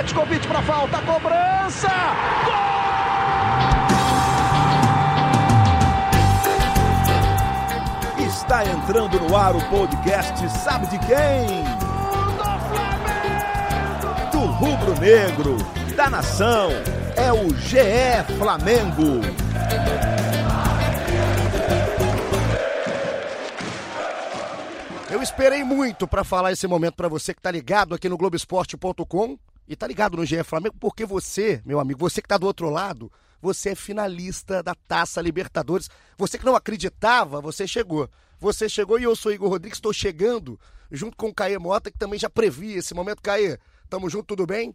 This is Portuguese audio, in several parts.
Petkovic para falta, cobrança! Gol! Está entrando no ar o podcast Sabe de quem? Do rubro negro, da nação, é o GE Flamengo. Eu esperei muito para falar esse momento para você que tá ligado aqui no Globoesporte.com e tá ligado no GE Flamengo, porque você, meu amigo, você que tá do outro lado, você é finalista da Taça Libertadores. Você que não acreditava, você chegou. Você chegou e eu sou Igor Rodrigues, estou chegando junto com o Caê Mota, que também já previa esse momento. Caê, tamo junto, tudo bem?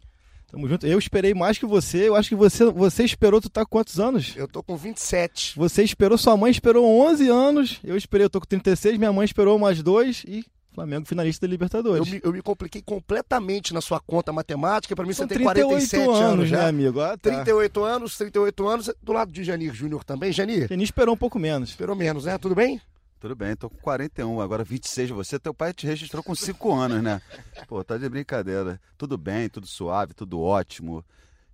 Tamo junto. Eu esperei mais que você. Eu acho que você, você esperou, tu tá com quantos anos? Eu tô com 27. Você esperou, sua mãe esperou 11 anos. Eu esperei, eu tô com 36, minha mãe esperou mais dois e Flamengo finalista da Libertadores. Eu me, eu me compliquei completamente na sua conta matemática. Para mim São você tem 47 anos, anos já. Né, amigo? Ah, tá. 38 anos, 38 anos. Do lado de Janir Júnior também. Janir? Janir esperou um pouco menos. Esperou menos, né? Tudo bem? Tudo bem, tô com 41, agora 26 você. Teu pai te registrou com 5 anos, né? Pô, tá de brincadeira. Tudo bem, tudo suave, tudo ótimo.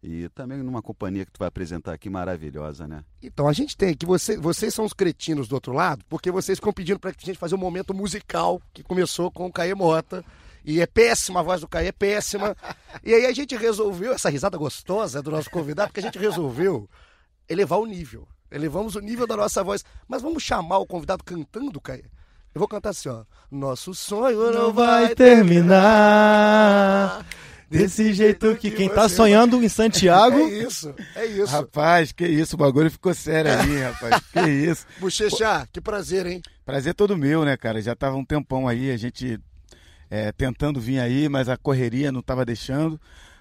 E também numa companhia que tu vai apresentar aqui maravilhosa, né? Então a gente tem que você, vocês são os cretinos do outro lado, porque vocês ficam pedindo pra gente fazer um momento musical que começou com o Caê Mota. E é péssima a voz do Caê, é péssima. e aí a gente resolveu, essa risada gostosa do nosso convidado, porque a gente resolveu elevar o nível. Elevamos o nível da nossa voz. Mas vamos chamar o convidado cantando, Caê? Eu vou cantar assim, ó. Nosso sonho não, não vai terminar. Desse jeito que, que quem tá sonhando em Santiago. É isso, é isso. Rapaz, que isso, o bagulho ficou sério ali, rapaz. Que isso. Bochecha, que prazer, hein? Prazer todo meu, né, cara? Já tava um tempão aí, a gente é, tentando vir aí, mas a correria não tava deixando.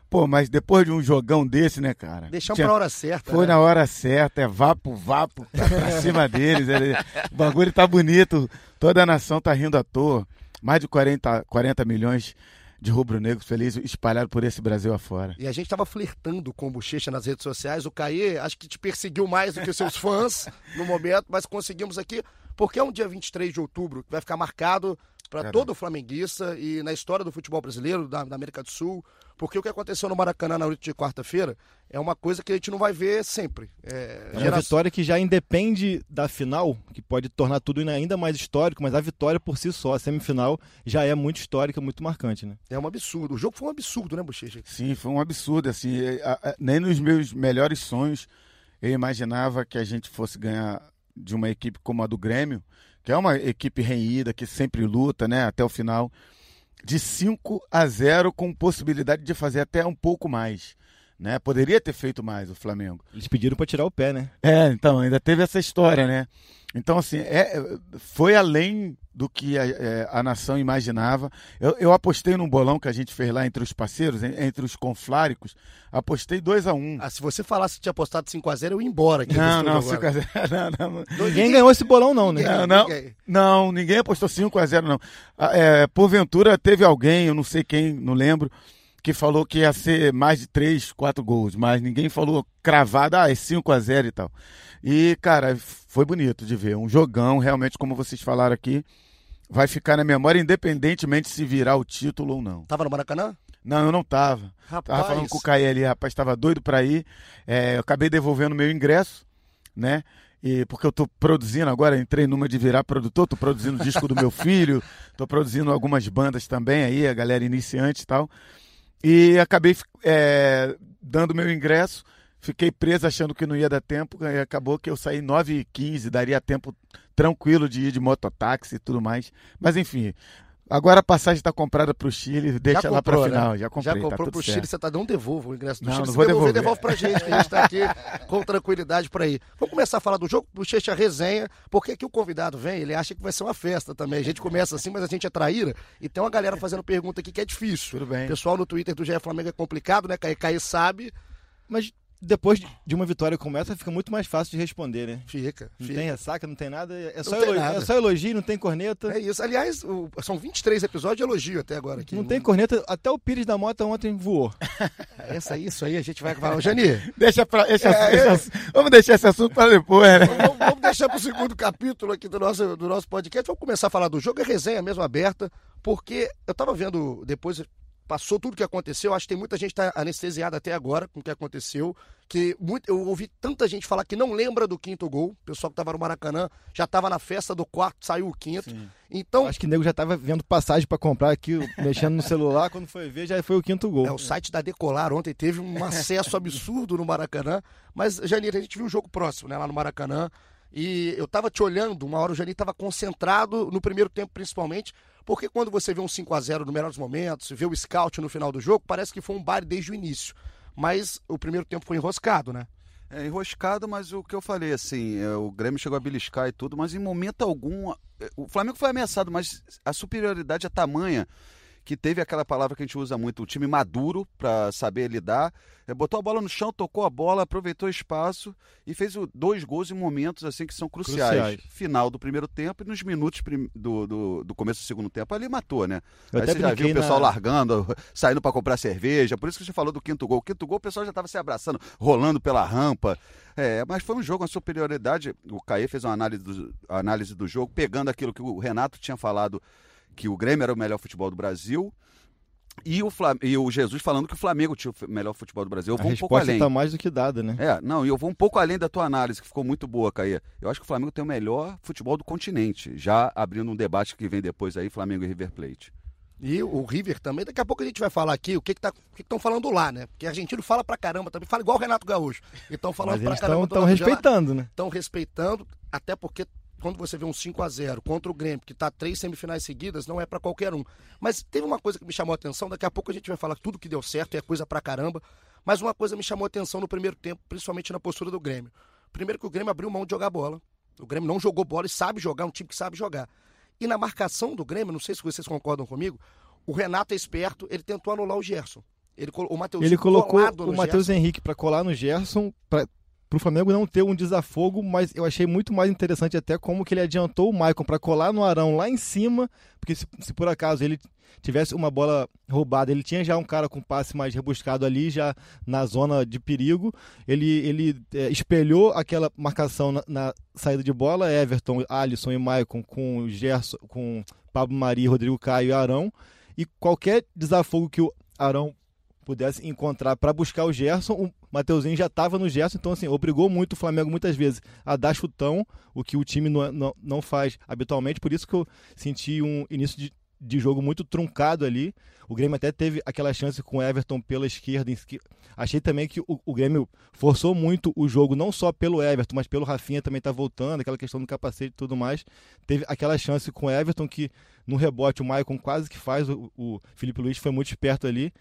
Pô, mas depois de um jogão desse, né, cara? Deixamos tinha... pra hora certa. Foi né? na hora certa, é vapo, vapo, pra cima deles. o bagulho tá bonito, toda a nação tá rindo à toa. Mais de 40, 40 milhões de rubro-negros felizes espalhados por esse Brasil afora. E a gente tava flertando com o Bochecha nas redes sociais. O Caê, acho que te perseguiu mais do que seus fãs no momento, mas conseguimos aqui, porque é um dia 23 de outubro que vai ficar marcado para todo o flamenguista e na história do futebol brasileiro, da, da, América do Sul, porque o que aconteceu no Maracanã na noite de quarta-feira é uma coisa que a gente não vai ver sempre. É, é uma vitória que já independe da final, que pode tornar tudo ainda mais histórico, mas a vitória por si só, a semifinal, já é muito histórica, muito marcante, né? É um absurdo. O jogo foi um absurdo, né, Bochecha? Sim, foi um absurdo, assim, nem nos meus melhores sonhos eu imaginava que a gente fosse ganhar de uma equipe como a do Grêmio, que é uma equipe renhida, que sempre luta né, até o final, de 5 a 0 com possibilidade de fazer até um pouco mais. Né? Poderia ter feito mais o Flamengo. Eles pediram para tirar o pé, né? É, então, ainda teve essa história, né? Então, assim, é, foi além do que a, é, a nação imaginava. Eu, eu, apostei num bolão que a gente fez lá entre os parceiros, entre os confláricos. Apostei 2 a 1 um. Ah, se você falasse que tinha apostado 5x0, eu ia embora aqui. Não, não, 5x0. Não, não. Ninguém, ninguém ganhou esse bolão, não, né? Não, não, ninguém. não, ninguém apostou 5x0, não. Ah, é, porventura teve alguém, eu não sei quem, não lembro, que falou que ia ser mais de 3, 4 gols, mas ninguém falou cravado, ah, é 5x0 e tal. E, cara, foi bonito de ver. Um jogão, realmente, como vocês falaram aqui, vai ficar na memória, independentemente se virar o título ou não. Tava no Maracanã? Não, eu não tava. Rapaz. Tava falando com o Caí ali, rapaz, tava doido para ir. É, eu acabei devolvendo meu ingresso, né? E porque eu tô produzindo agora, entrei numa de virar produtor, tô produzindo o disco do meu filho, tô produzindo algumas bandas também aí, a galera iniciante e tal. E acabei é, dando meu ingresso Fiquei preso achando que não ia dar tempo, e acabou que eu saí 9h15, daria tempo tranquilo de ir de mototáxi e tudo mais. Mas enfim, Agora a passagem está comprada para o Chile, deixa comprou, lá para o final. Né? Já comprei. Já comprou tá para o Chile, você tá não devolva o ingresso do não, Chile. Não Se vou devolver, devolve para a gente, que a gente está aqui com tranquilidade por aí. Vamos começar a falar do jogo, Bochecha resenha, porque aqui o convidado vem, ele acha que vai ser uma festa também. A gente começa assim, mas a gente é traíra. E tem uma galera fazendo pergunta aqui que é difícil. Tudo bem. O pessoal no Twitter do GE Flamengo é complicado, né? Caí, Caí sabe. Mas depois de uma vitória como essa, fica muito mais fácil de responder, né? Fica. Não fica. tem ressaca, não tem nada. É só, elogio, nada. é só elogio, não tem corneta. É isso. Aliás, o, são 23 episódios de elogio até agora. Aqui. Não tem corneta. Até o Pires da Mota ontem voou. Essa, isso aí a gente vai falar. Jani. Deixa pra. Deixa, é, deixa, é... Vamos deixar esse assunto para depois, né? Vamos, vamos deixar para o segundo capítulo aqui do nosso, do nosso podcast. Vamos começar a falar do jogo. É resenha mesmo aberta, porque eu estava vendo depois passou tudo o que aconteceu. Acho que tem muita gente tá anestesiada até agora com o que aconteceu. Que muito, eu ouvi tanta gente falar que não lembra do quinto gol. O pessoal que estava no Maracanã já estava na festa do quarto, saiu o quinto. Sim. Então, acho que o nego já estava vendo passagem para comprar aqui, mexendo no celular. Quando foi ver, já foi o quinto gol. É, o site da Decolar ontem teve um acesso absurdo no Maracanã. Mas, Janira, a gente viu o jogo próximo, né? Lá no Maracanã. E eu estava te olhando, uma hora o Janir estava concentrado no primeiro tempo, principalmente, porque quando você vê um 5 a 0 no melhores momentos, vê o scout no final do jogo, parece que foi um baile desde o início. Mas o primeiro tempo foi enroscado, né? É, enroscado, mas o que eu falei, assim, é, o Grêmio chegou a beliscar e tudo, mas em momento algum. É, o Flamengo foi ameaçado, mas a superioridade é tamanha que teve aquela palavra que a gente usa muito, o time maduro para saber lidar. É, botou a bola no chão, tocou a bola, aproveitou o espaço e fez dois gols em momentos assim que são cruciais. cruciais. Final do primeiro tempo e nos minutos do, do, do, começo do segundo tempo ali matou, né? Eu Aí você já viu o pessoal na... largando, saindo para comprar cerveja. Por isso que você falou do quinto gol. O quinto gol o pessoal já estava se abraçando, rolando pela rampa. É, mas foi um jogo, uma superioridade. O Caê fez uma análise do, análise do jogo, pegando aquilo que o Renato tinha falado que o Grêmio era o melhor futebol do Brasil. E o, Flam... e o Jesus falando que o Flamengo tinha o melhor futebol do Brasil. Eu vou a um pouco além. está mais do que dada, né? É, não, e eu vou um pouco além da tua análise, que ficou muito boa, Caia. Eu acho que o Flamengo tem o melhor futebol do continente, já abrindo um debate que vem depois aí, Flamengo e River Plate. E o River também, daqui a pouco a gente vai falar aqui o que estão que tá, que falando lá, né? Porque argentino fala pra caramba também, fala igual o Renato Gaúcho. Estão falando Mas pra caramba. Estão respeitando, né? Estão respeitando, até porque quando você vê um 5 a 0 contra o Grêmio, que está três semifinais seguidas, não é para qualquer um. Mas teve uma coisa que me chamou a atenção, daqui a pouco a gente vai falar tudo que deu certo, é coisa pra caramba. Mas uma coisa me chamou a atenção no primeiro tempo, principalmente na postura do Grêmio. Primeiro que o Grêmio abriu mão de jogar bola. O Grêmio não jogou bola e sabe jogar, um time que sabe jogar. E na marcação do Grêmio, não sei se vocês concordam comigo, o Renato é esperto, ele tentou anular o Gerson. Ele, o Mateus ele colocou o Matheus Henrique para colar no Gerson, pra, para o Flamengo não ter um desafogo, mas eu achei muito mais interessante até como que ele adiantou o Maicon para colar no Arão lá em cima, porque se, se, por acaso ele tivesse uma bola roubada, ele tinha já um cara com passe mais rebuscado ali, já na zona de perigo, ele, ele é, espelhou aquela marcação na, na, saída de bola, Everton, Alisson e Maicon com Gerson, com Pablo Mari, Rodrigo Caio e Arão, e qualquer desafogo que o Arão pudesse encontrar para buscar o Gerson, o Mateuzinho já estava no Gerson, então assim, obrigou muito o Flamengo muitas vezes a dar chutão, o que o time não, não, não faz habitualmente, por isso que eu senti um início de, de jogo muito truncado ali. O Grêmio até teve aquela chance com o Everton pela esquerda. Achei também que o, o, Grêmio forçou muito o jogo, não só pelo Everton, mas pelo Rafinha também tá voltando, aquela questão do capacete e tudo mais. Teve aquela chance com o Everton que no rebote o Maicon quase que faz, o, o Felipe Luiz foi muito esperto ali.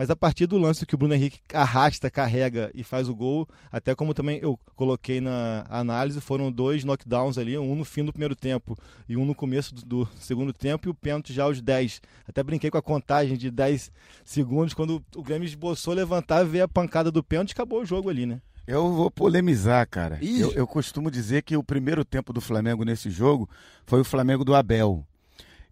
Mas a partir do lance que o Bruno Henrique arrasta, carrega e faz o gol, até como também eu coloquei na análise, foram dois knockdowns ali, um no fim do primeiro tempo e um no começo do, do segundo tempo, e o pênalti já aos 10. Até brinquei com a contagem de 10 segundos, quando o Grêmio esboçou levantar, ver a pancada do pênalti, acabou o jogo ali, né? Eu vou polemizar, cara. Eu, eu, costumo dizer que o primeiro tempo do Flamengo nesse jogo foi o Flamengo do Abel.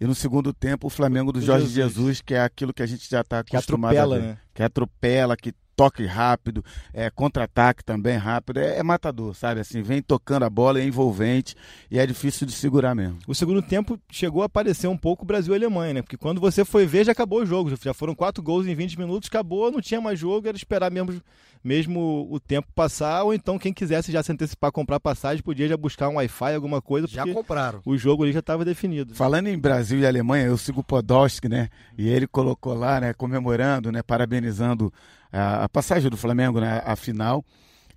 E no segundo tempo, o Flamengo do Jorge Jesus, Jesus que é aquilo que a gente já está acostumado que atropela, a ver. Né? Que atropela, que toque rápido, é, contra-ataque também rápido, é, é, matador, sabe? Assim, vem tocando a bola, é envolvente e é difícil de segurar mesmo. O segundo tempo chegou a aparecer um pouco Brasil e Alemanha, né? Porque quando você foi ver, já acabou o jogo. Já foram quatro gols em 20 minutos, acabou, não tinha mais jogo, era esperar mesmo, mesmo o tempo passar, ou então quem quisesse já se antecipar comprar passagem, podia já buscar um Wi-Fi, alguma coisa. Já compraram. O jogo ali já estava definido. Falando em Brasil e Alemanha, eu sigo o Podolski, né? E ele colocou lá, né, comemorando, né, parabenizando a, a passagem do Flamengo, né? A final.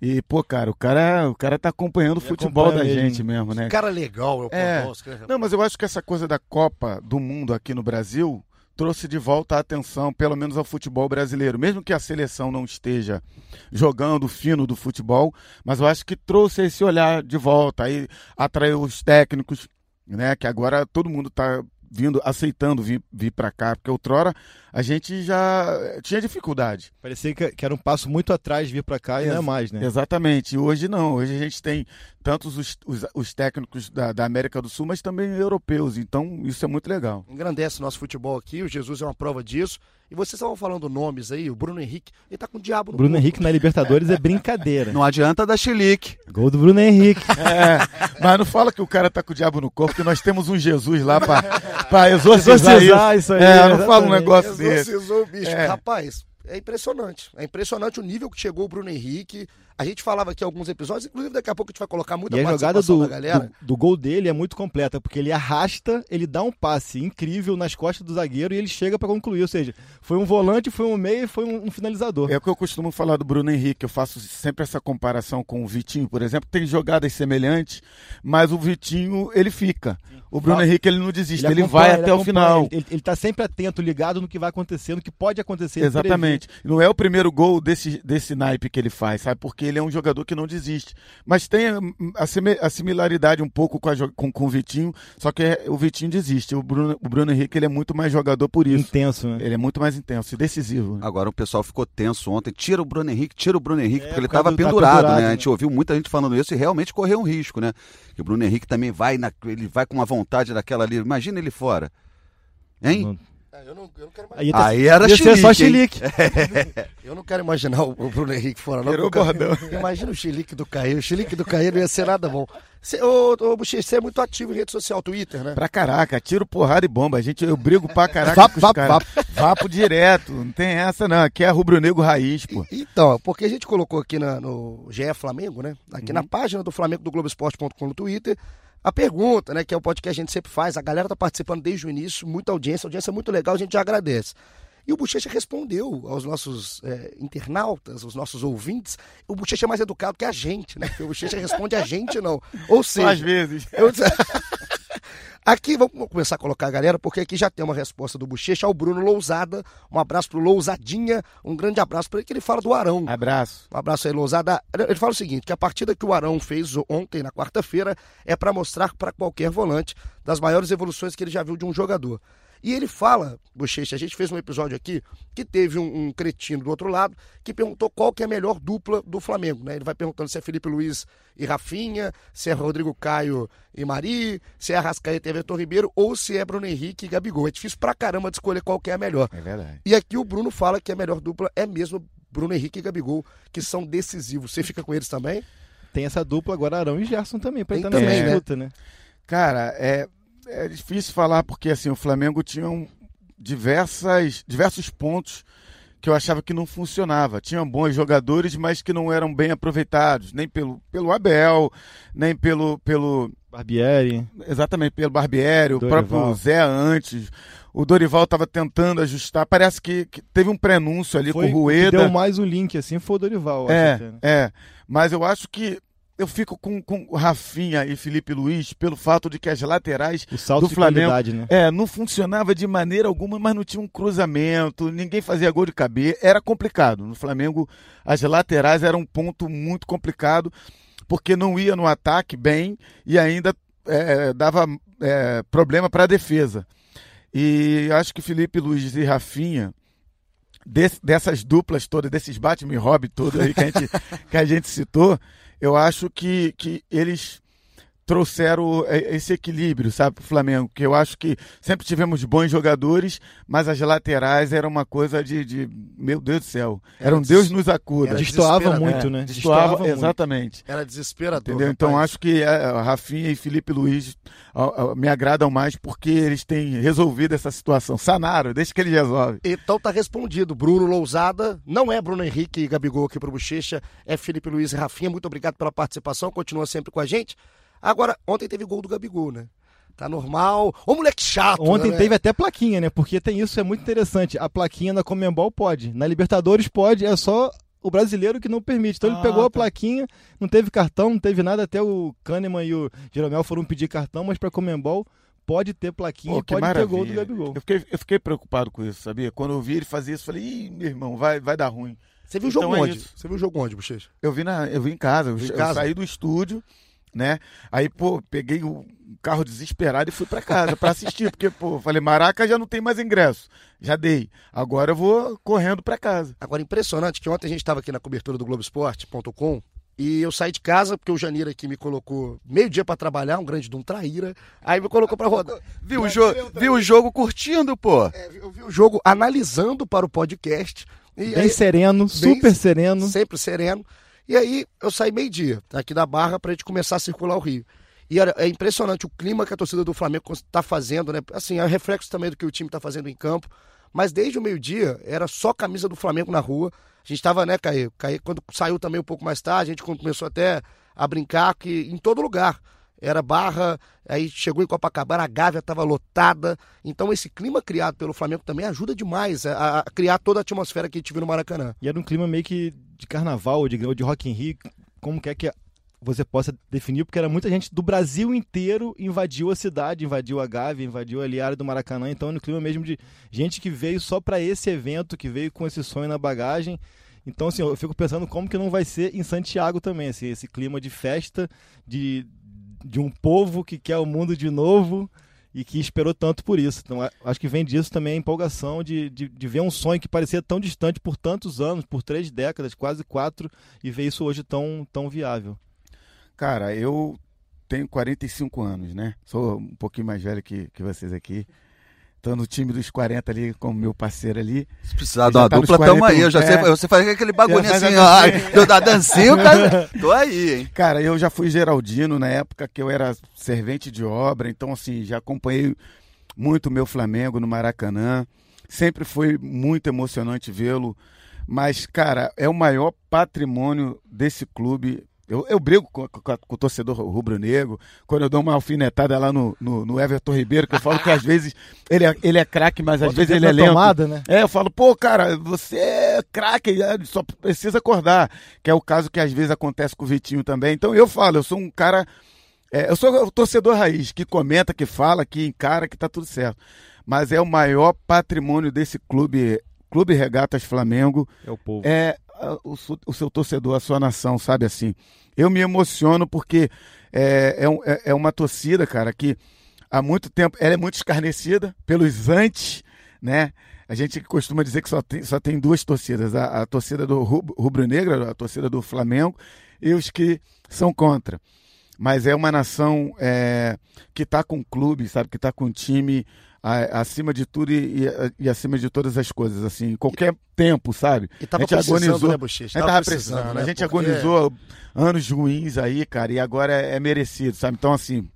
E, pô, cara, o cara, o cara tá acompanhando o futebol da gente mesmo, né? cara legal, é. Não, mas eu acho que essa coisa da Copa do Mundo aqui no Brasil trouxe de volta a atenção, pelo menos ao futebol brasileiro. Mesmo que a seleção não esteja jogando fino do futebol, mas eu acho que trouxe esse olhar de volta, aí atraiu os técnicos, né? Que agora todo mundo tá vindo, aceitando vir, vir para cá, porque outrora a gente já tinha dificuldade. Parecia que, que era um passo muito atrás vir para cá e Ex não é mais, né? Exatamente. Hoje não. Hoje a gente tem tanto os, os, os técnicos da, da, América do Sul, mas também europeus. Então, isso é muito legal. Engrandece o nosso futebol aqui, o Jesus é uma prova disso. E vocês estavam falando nomes aí, o Bruno Henrique, ele tá com o diabo no Bruno corpo. Henrique na Libertadores é brincadeira. Não adianta dar chilique. Gol do Bruno Henrique. É, mas não fala que o cara tá com o diabo no corpo, porque nós temos um Jesus lá pra, pra exorcizar, exorcizar isso. isso. aí. É, não fala um negócio. Exorcizou o bicho. É. Rapaz, é impressionante. É impressionante o nível que chegou o Bruno Henrique. A gente falava aqui alguns episódios, inclusive daqui a pouco a gente vai colocar muita e a jogada do, da galera. Do, do, gol dele é muito completa, porque ele arrasta, ele dá um passe incrível nas costas do zagueiro e ele chega para concluir. Ou seja, foi um volante, foi um meio e foi um, um, finalizador. É o que eu costumo falar do Bruno Henrique. Eu faço sempre essa comparação com o Vitinho, por exemplo. Tem jogadas semelhantes, mas o Vitinho, ele fica. O Bruno Henrique, ele não desiste, ele, ele vai até ele o final. Ele, ele tá sempre atento, ligado no que vai acontecer, no que pode acontecer. Exatamente. Não é o primeiro gol desse, desse naipe que ele faz, sabe? Porque ele é um jogador que não desiste. Mas tem a, a similaridade um pouco com, a, com, com, o Vitinho, só que é, o Vitinho desiste. O Bruno, o Bruno Henrique ele é muito mais jogador por isso. Intenso, né? Ele é muito mais intenso e decisivo. Né? Agora o pessoal ficou tenso ontem. Tira o Bruno Henrique, tira o Bruno Henrique, é, porque ele estava tá pendurado, pendurado, né? A gente ouviu muita gente falando isso e realmente correu um risco, né? Que o Bruno Henrique também vai, na, ele vai com uma vontade daquela ali. Imagina ele fora. Hein? Não é, eu não, eu não quero Aí, tá, aí era xilique, só xilique. eu não quero imaginar o, Bruno Henrique fora, não. bordão. Imagina o xilique do Caio. O xilique do Caio não ia ser nada bom. Cê, ô, ô Buxê, você é muito ativo em rede social, Twitter, né? Pra caraca, tiro, porrada e bomba. A gente, eu brigo pra caraca vapo, com os vapo, Vapo direto, não tem essa não. Aqui é rubro-negro raiz, pô. Então, porque a gente colocou aqui na, no GE Flamengo, né? Aqui uhum. na página do Flamengo do Globoesporte.com no Twitter, a pergunta, né, que é o podcast que a gente sempre faz, a galera tá participando desde o início, muita audiência, audiência é muito legal, a gente já agradece. E o Bochecha respondeu aos nossos é, internautas, aos nossos ouvintes. O Bochecha é mais educado que a gente, né? Porque o Bochecha responde a gente, não. Ou seja. Às vezes. Eu... Aqui, vamos começar a colocar a galera, porque aqui já tem uma resposta do Bochecha ao Bruno Lousada. Um abraço pro Lousadinha, um grande abraço para ele, que ele fala do Arão. Abraço. Um abraço aí, Lousada. Ele fala o seguinte, que a partida que o Arão fez ontem, na quarta-feira, é para mostrar para qualquer volante das maiores evoluções que ele já viu de um jogador. E ele fala, Bochecha, a gente fez um episódio aqui que teve um, um, cretino do outro lado que perguntou qual que é a melhor dupla do Flamengo. Né? Ele vai perguntando se é Felipe Luiz e Rafinha, se é Rodrigo Caio e Mari, se é Arrascaeta e Everton Ribeiro ou se é Bruno Henrique e Gabigol. É difícil pra caramba de escolher qual que é a melhor. É verdade. E aqui o Bruno fala que a melhor dupla é mesmo Bruno Henrique e Gabigol, que são decisivos. Você fica com eles também? Tem essa dupla agora, Arão e Gerson também, pra estar na disputa, né? Cara, é, é difícil falar porque assim o Flamengo tinha um, diversas, diversos pontos que eu achava que não funcionava. Tinham bons jogadores, mas que não eram bem aproveitados, nem pelo, pelo Abel, nem pelo pelo Barbieri. Exatamente, pelo Barbieri, Dorival. o próprio Zé antes. O Dorival estava tentando ajustar. Parece que, que, teve um prenúncio ali foi, com o Rueda. deu mais o link assim foi o Dorival. É, até, né? é. Mas eu acho que eu fico com, com Rafinha e Felipe Luiz pelo fato de que as laterais o salto do Flamengo né? é, não funcionava de maneira alguma, mas não tinha um cruzamento, ninguém fazia gol de cabeça, era complicado. No Flamengo, as laterais eram um ponto muito complicado, porque não ia no ataque bem e ainda é, dava é, problema para a defesa. E acho que Felipe Luiz e Rafinha dessas duplas todas, desses Batman e Robin todos aí que a gente, que a gente citou, eu acho que, que eles trouxeram é, esse equilíbrio, sabe, para o Flamengo. Que eu acho que sempre tivemos bons jogadores, mas as laterais eram uma coisa de, de meu Deus do céu. Era um Deus nos acuda. Destoava muito, né? Destoava, exatamente. Era desesperador. Entendeu? Então acho que a é, Rafinha e Felipe Luiz a, a, me agradam mais porque eles têm resolvido essa situação. Sanaram, deixa que eles resolvem. Então tá respondido. Bruno Lousada, não é Bruno Henrique e Gabigol aqui pro Bochecha, é Felipe Luiz e Rafinha. Muito obrigado pela participação, continua sempre com a gente. Agora, ontem teve gol do Gabigol, né? Tá normal. Ô, moleque chato. Ontem né? teve até plaquinha, né? Porque tem isso, é muito interessante. A plaquinha na Comembol pode. Na Libertadores pode, é só o brasileiro que não permite. Então ah, ele pegou tá. a plaquinha, não teve cartão, não teve nada. Até o Kahneman e o Jeromel foram pedir cartão, mas para Comembol pode ter plaquinha, Pô, pode maravilha. ter gol do Gabigol. Eu fiquei, eu fiquei preocupado com isso, sabia? Quando eu vi ele fazer isso, falei, ih, meu irmão, vai, vai dar ruim. Você viu o jogo então é onde? É Você viu o jogo onde, Bochecha? Eu vi, na, eu vi em casa. Eu, em casa? eu saí do estúdio né? Aí, pô, peguei o carro desesperado e fui para casa para assistir, porque, pô, falei, Maraca já não tem mais ingresso, já dei. Agora eu vou correndo para casa. Agora, impressionante que ontem a gente estava aqui na cobertura do Globoesporte.com E eu saí de casa, porque o Janeiro aqui me colocou meio dia para trabalhar, um grande de um traíra. Aí me colocou para rodar. Viu o, jo viu o jogo curtindo, pô? É, eu vi o jogo analisando para o podcast. bem aí, sereno, bem super sereno. Sempre sereno. E aí eu saí meio-dia aqui da Barra para a gente começar a circular o Rio. E é impressionante o clima que a torcida do Flamengo está fazendo, né? Assim, é reflexo também do que o time está fazendo em campo. Mas desde o meio-dia era só camisa do Flamengo na rua. A gente estava, né, Caí? Caí? Quando saiu também um pouco mais tarde, a gente começou até a brincar que em todo lugar. Era Barra, aí chegou em Copacabana, a Gávea estava lotada. Então esse clima criado pelo Flamengo também ajuda demais a, a, criar toda a atmosfera que a gente viu no Maracanã. E era um clima meio que de carnaval, de, de Rock in Rio, como que é que você possa definir, porque era muita gente do Brasil inteiro invadiu a cidade, invadiu a Gávea, invadiu ali a área do Maracanã, então no clima mesmo de gente que veio só para esse evento, que veio com esse sonho na bagagem. Então, assim, eu fico pensando como que não vai ser em Santiago também, assim, esse clima de festa, de, de um povo que quer o mundo de novo e que esperou tanto por isso. Então, acho que vem disso também a empolgação de, de, de, ver um sonho que parecia tão distante por tantos anos, por três décadas, quase quatro, e ver isso hoje tão, tão viável. Cara, eu tenho 45 anos, né? Sou um pouquinho mais velho que, que vocês aqui. Tô no time dos 40 ali, com meu parceiro ali. Se precisar de uma tá dupla, tamo aí. Eu já é, sei, você faz aquele bagulho assim, ó, da dancinha, cara, tô aí, hein? Cara, eu já fui Geraldino na época que eu era servente de obra, então assim, já acompanhei muito o meu Flamengo no Maracanã. Sempre foi muito emocionante vê-lo. Mas, cara, é o maior patrimônio desse clube eu, eu brigo com, com, com o torcedor rubro-negro, quando eu dou uma alfinetada lá no, no, no, Everton Ribeiro, que eu falo que às vezes ele é, ele é craque, mas às vezes ele é lento. Tomada, né? É, eu falo, pô, cara, você é craque, é, só precisa acordar. Que é o caso que às vezes acontece com o Vitinho também. Então eu falo, eu sou um cara. É, eu sou o torcedor raiz, que comenta, que fala, que encara, que tá tudo certo. Mas é o maior patrimônio desse clube, Clube Regatas Flamengo. É o povo. É o, o seu torcedor, a sua nação, sabe assim? Eu me emociono porque é, é, é, é uma torcida, cara, que há muito tempo ela é muito escarnecida pelos antes, né? A gente costuma dizer que só tem, só tem duas torcidas: a, a torcida do rubro-negra, a torcida do Flamengo, e os que são contra. Mas é uma nação é, que está com clube, sabe? Que está com time acima de tudo e, e, e, acima de todas as coisas, assim, qualquer tempo, sabe? E tava a gente agonizou, né, Bochecha? A gente tava precisando, né? a gente Porque... agonizou anos ruins aí, cara, e agora é, é merecido, sabe? Então, assim,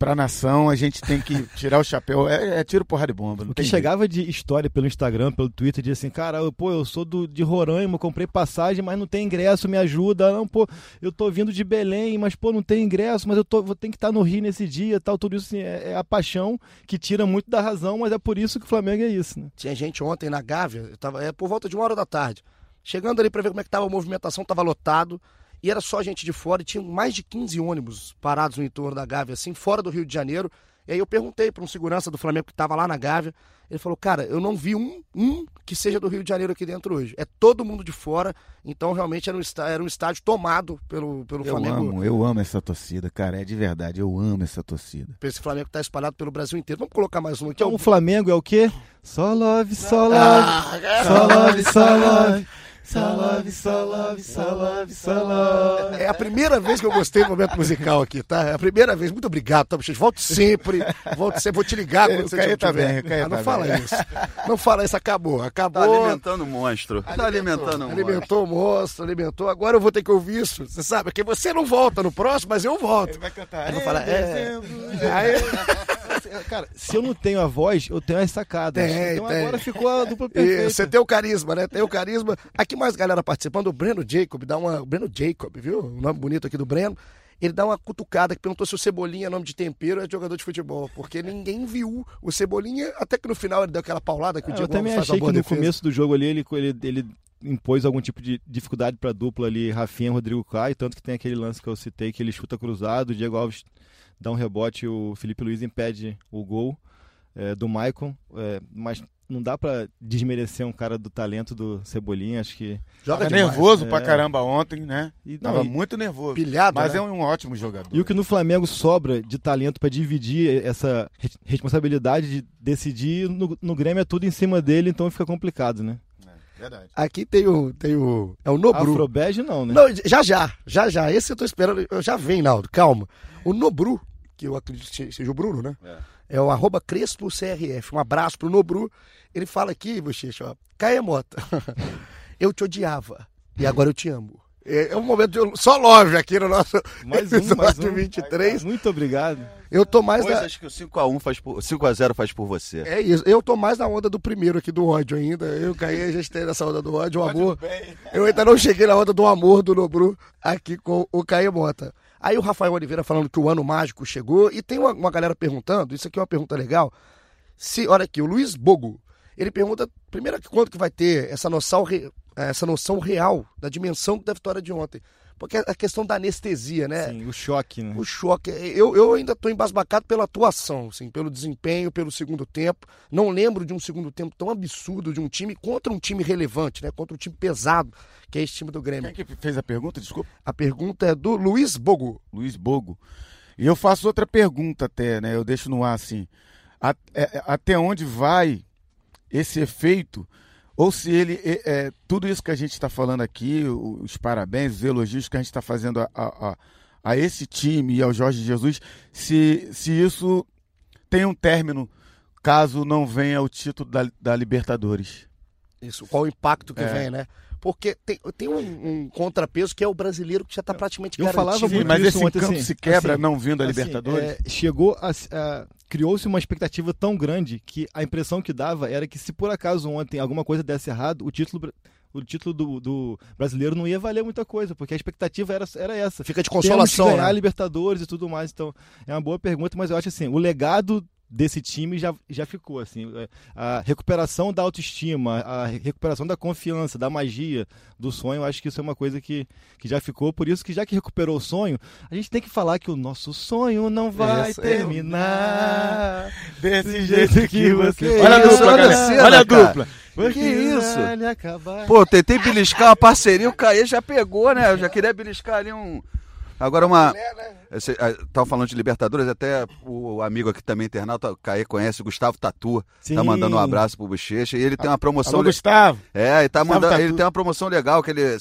pra nação, a gente tem que tirar o chapéu. É, é tiro, porrada de bomba. o que chegava de história pelo Instagram, pelo Twitter, de assim, cara, eu, pô, eu sou do, de Roraima, comprei passagem, mas não tem ingresso, me ajuda. Não, pô, eu tô vindo de Belém, mas, pô, não tem ingresso, mas eu tô, vou ter que estar tá no Rio nesse dia tal. Tudo isso, assim, é, é, a paixão que tira muito da razão, mas é por isso que o Flamengo é isso, né? Tinha gente ontem na Gávea, eu tava, é por volta de uma hora da tarde. Chegando ali para ver como é que tava a movimentação, tava lotado e era só gente de fora, e tinha mais de 15 ônibus parados no entorno da Gávea, assim, fora do Rio de Janeiro. E aí eu perguntei para um segurança do Flamengo que estava lá na Gávea, ele falou, cara, eu não vi um, um que seja do Rio de Janeiro aqui dentro hoje. É todo mundo de fora, então realmente era um estádio, era um estádio tomado pelo, pelo eu Flamengo. Amo, eu amo essa torcida, cara, é de verdade, eu amo essa torcida. Esse Flamengo está espalhado pelo Brasil inteiro. Vamos colocar mais um aqui. Então, o Flamengo é o quê? Só love, só love, ah, só love, só love. Salve, salve, salve, salve. É a primeira vez que eu gostei do momento musical aqui, tá? É a primeira vez. Muito obrigado, tá, Bochecha? Volto sempre. Volto sempre. Vou te ligar quando você tiver. Tá bem, ah, não tá fala bem. isso. Não fala isso. Acabou. Acabou. Tá alimentando o monstro. Tá alimentando o monstro. Alimentou o monstro, alimentou. Agora eu vou ter que ouvir isso. Você sabe que você não volta no próximo, mas eu volto. Ele vai cantar. Eu vou falar, é... Aí... Cara, se eu não tenho a voz, eu tenho as sacadas. Tem, então tem. agora ficou a dupla perfeita. E você tem o carisma, né? Tem o carisma. Aqui mais galera participando. O Breno Jacob, dá uma. O Breno Jacob, viu? O nome bonito aqui do Breno. Ele dá uma cutucada que perguntou se o Cebolinha é nome de tempero é jogador de futebol. Porque ninguém viu o Cebolinha, até que no final ele deu aquela paulada que o é, Diego Eu também achei que no defesa. começo do jogo ali ele, ele, ele impôs algum tipo de dificuldade para a dupla ali, Rafinha Rodrigo Caio, tanto que tem aquele lance que eu citei que ele chuta cruzado, o Diego Alves dá um rebote, o Felipe Luiz impede o gol é, do Maicon, é, mas não dá para desmerecer um cara do talento do Cebolinha, acho que... Joga Tava nervoso é... pra caramba ontem, né? E, não, Tava e... muito nervoso. Pilhado, mas né? é um ótimo jogador. E o que no Flamengo sobra de talento para dividir essa responsabilidade de decidir, no, no Grêmio é tudo em cima dele, então fica complicado, né? Verdade. Aqui tem o, tem o. É o Nobru. Afrobege não, né? Não, já já, já já. Esse eu tô esperando. Já vem, Naldo, calma. O Nobru, que eu acredito que seja o Bruno, né? É, é o arroba Crespo CRF. Um abraço pro Nobru. Ele fala aqui, Bochecha, ó. Caia Mota. eu te odiava. E agora eu te amo. É, é um momento de só love aqui no nosso mais um, mais um. 23. Muito obrigado. Eu tô mais Coisas na... que o 5x1 faz por 5x0 faz por você. É isso. Eu tô mais na onda do primeiro aqui do ódio ainda. Eu caí, a gente tem nessa onda do ódio, o amor. Eu ainda não cheguei na onda do amor do Nobru aqui com o Caio Mota. Aí o Rafael Oliveira falando que o ano mágico chegou e tem uma, uma galera perguntando, isso aqui é uma pergunta legal. Se, olha aqui, o Luiz Bogo, ele pergunta primeiro quando que vai ter essa noção, essa noção real da dimensão da vitória de ontem. Porque a questão da anestesia, né? Sim, o choque, né? O choque. Eu, eu ainda estou embasbacado pela atuação, assim, pelo desempenho, pelo segundo tempo. Não lembro de um segundo tempo tão absurdo de um time contra um time relevante, né? Contra um time pesado, que é esse time do Grêmio. Quem que fez a pergunta? Desculpa. A pergunta é do Luiz Bogo. Luiz Bogo. E eu faço outra pergunta até, né? Eu deixo no ar assim. É, até onde vai esse efeito ou se ele, é, é, tudo isso que a gente está falando aqui, os parabéns, os elogios que a gente está fazendo a, a, a, esse time e ao Jorge Jesus, se, se isso tem um término caso não venha o título da, da Libertadores. Isso, qual o impacto que é. vem, né? Porque tem, tem um, um, contrapeso que é o brasileiro que já está praticamente Eu garantido. falava muito mas esse ontem, campo assim, se quebra assim, não vindo a assim, Libertadores? É, chegou a, a criou-se uma expectativa tão grande que a impressão que dava era que se por acaso ontem alguma coisa desse errado, o título o título do, do, brasileiro não ia valer muita coisa, porque a expectativa era, era essa. Fica de consolação. Temos que ganhar né? Libertadores e tudo mais. Então, é uma boa pergunta, mas eu acho assim, o legado desse time já, já ficou assim é, a recuperação da autoestima a recuperação da confiança da magia do sonho acho que isso é uma coisa que, que já ficou por isso que já que recuperou o sonho a gente tem que falar que o nosso sonho não vai Essa terminar é... desse jeito que você olha a dupla olha, cena, olha a dupla que isso? Pô, tentei beliscar uma parceria, o Caê já pegou, né? Eu já queria beliscar ali um. Agora uma. Né? Estava falando de Libertadores, até o amigo aqui também, internauta, o Caê conhece, o Gustavo Tatu. Tá Sim. Tá mandando um abraço pro Bochecha. E ele tem uma promoção. Alô, Gustavo! É, ele, tá mandando, ele tem uma promoção legal que ele.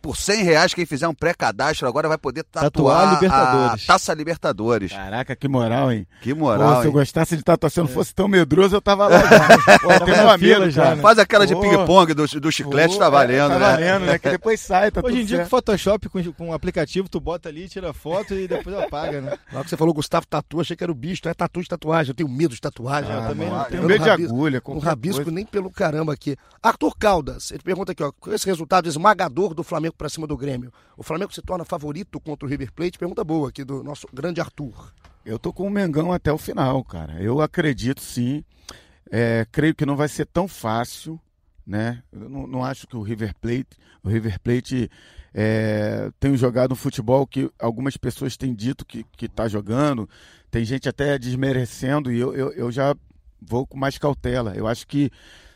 Por 100 reais, quem fizer um pré-cadastro agora vai poder tatuar, tatuar Libertadores. a Taça Libertadores. Caraca, que moral, hein? Que moral. Pô, se eu gostasse de tatuar, se eu não fosse tão medroso, eu tava lá. Pô, tem uma fila já. Né? Faz aquela de ping-pong do, do chiclete, Pô, tá valendo, é, tá né? Tá valendo, né? Que depois sai, tá Hoje em dia, com Photoshop, com, com um aplicativo, tu bota ali, tira foto e depois apaga, né? Na hora que você falou Gustavo Tatu, achei que era o bicho, é tatu de tatuagem. Eu tenho medo de tatuagem. Ah, eu também não, tenho medo de agulha. Com rabisco coisa. nem pelo caramba aqui. Arthur Caldas, ele pergunta aqui, ó, com esse resultado esmagador do Flamengo para cima do Grêmio, o Flamengo se torna favorito contra o River Plate? Pergunta boa aqui do nosso grande Arthur. Eu tô com o Mengão até o final, cara. Eu acredito sim. É, creio que não vai ser tão fácil, né? Eu não, não acho que o River Plate, o River Plate é, tenho jogado um futebol que algumas pessoas têm dito que está jogando, tem gente até desmerecendo e eu, eu, eu já vou com mais cautela. Eu acho que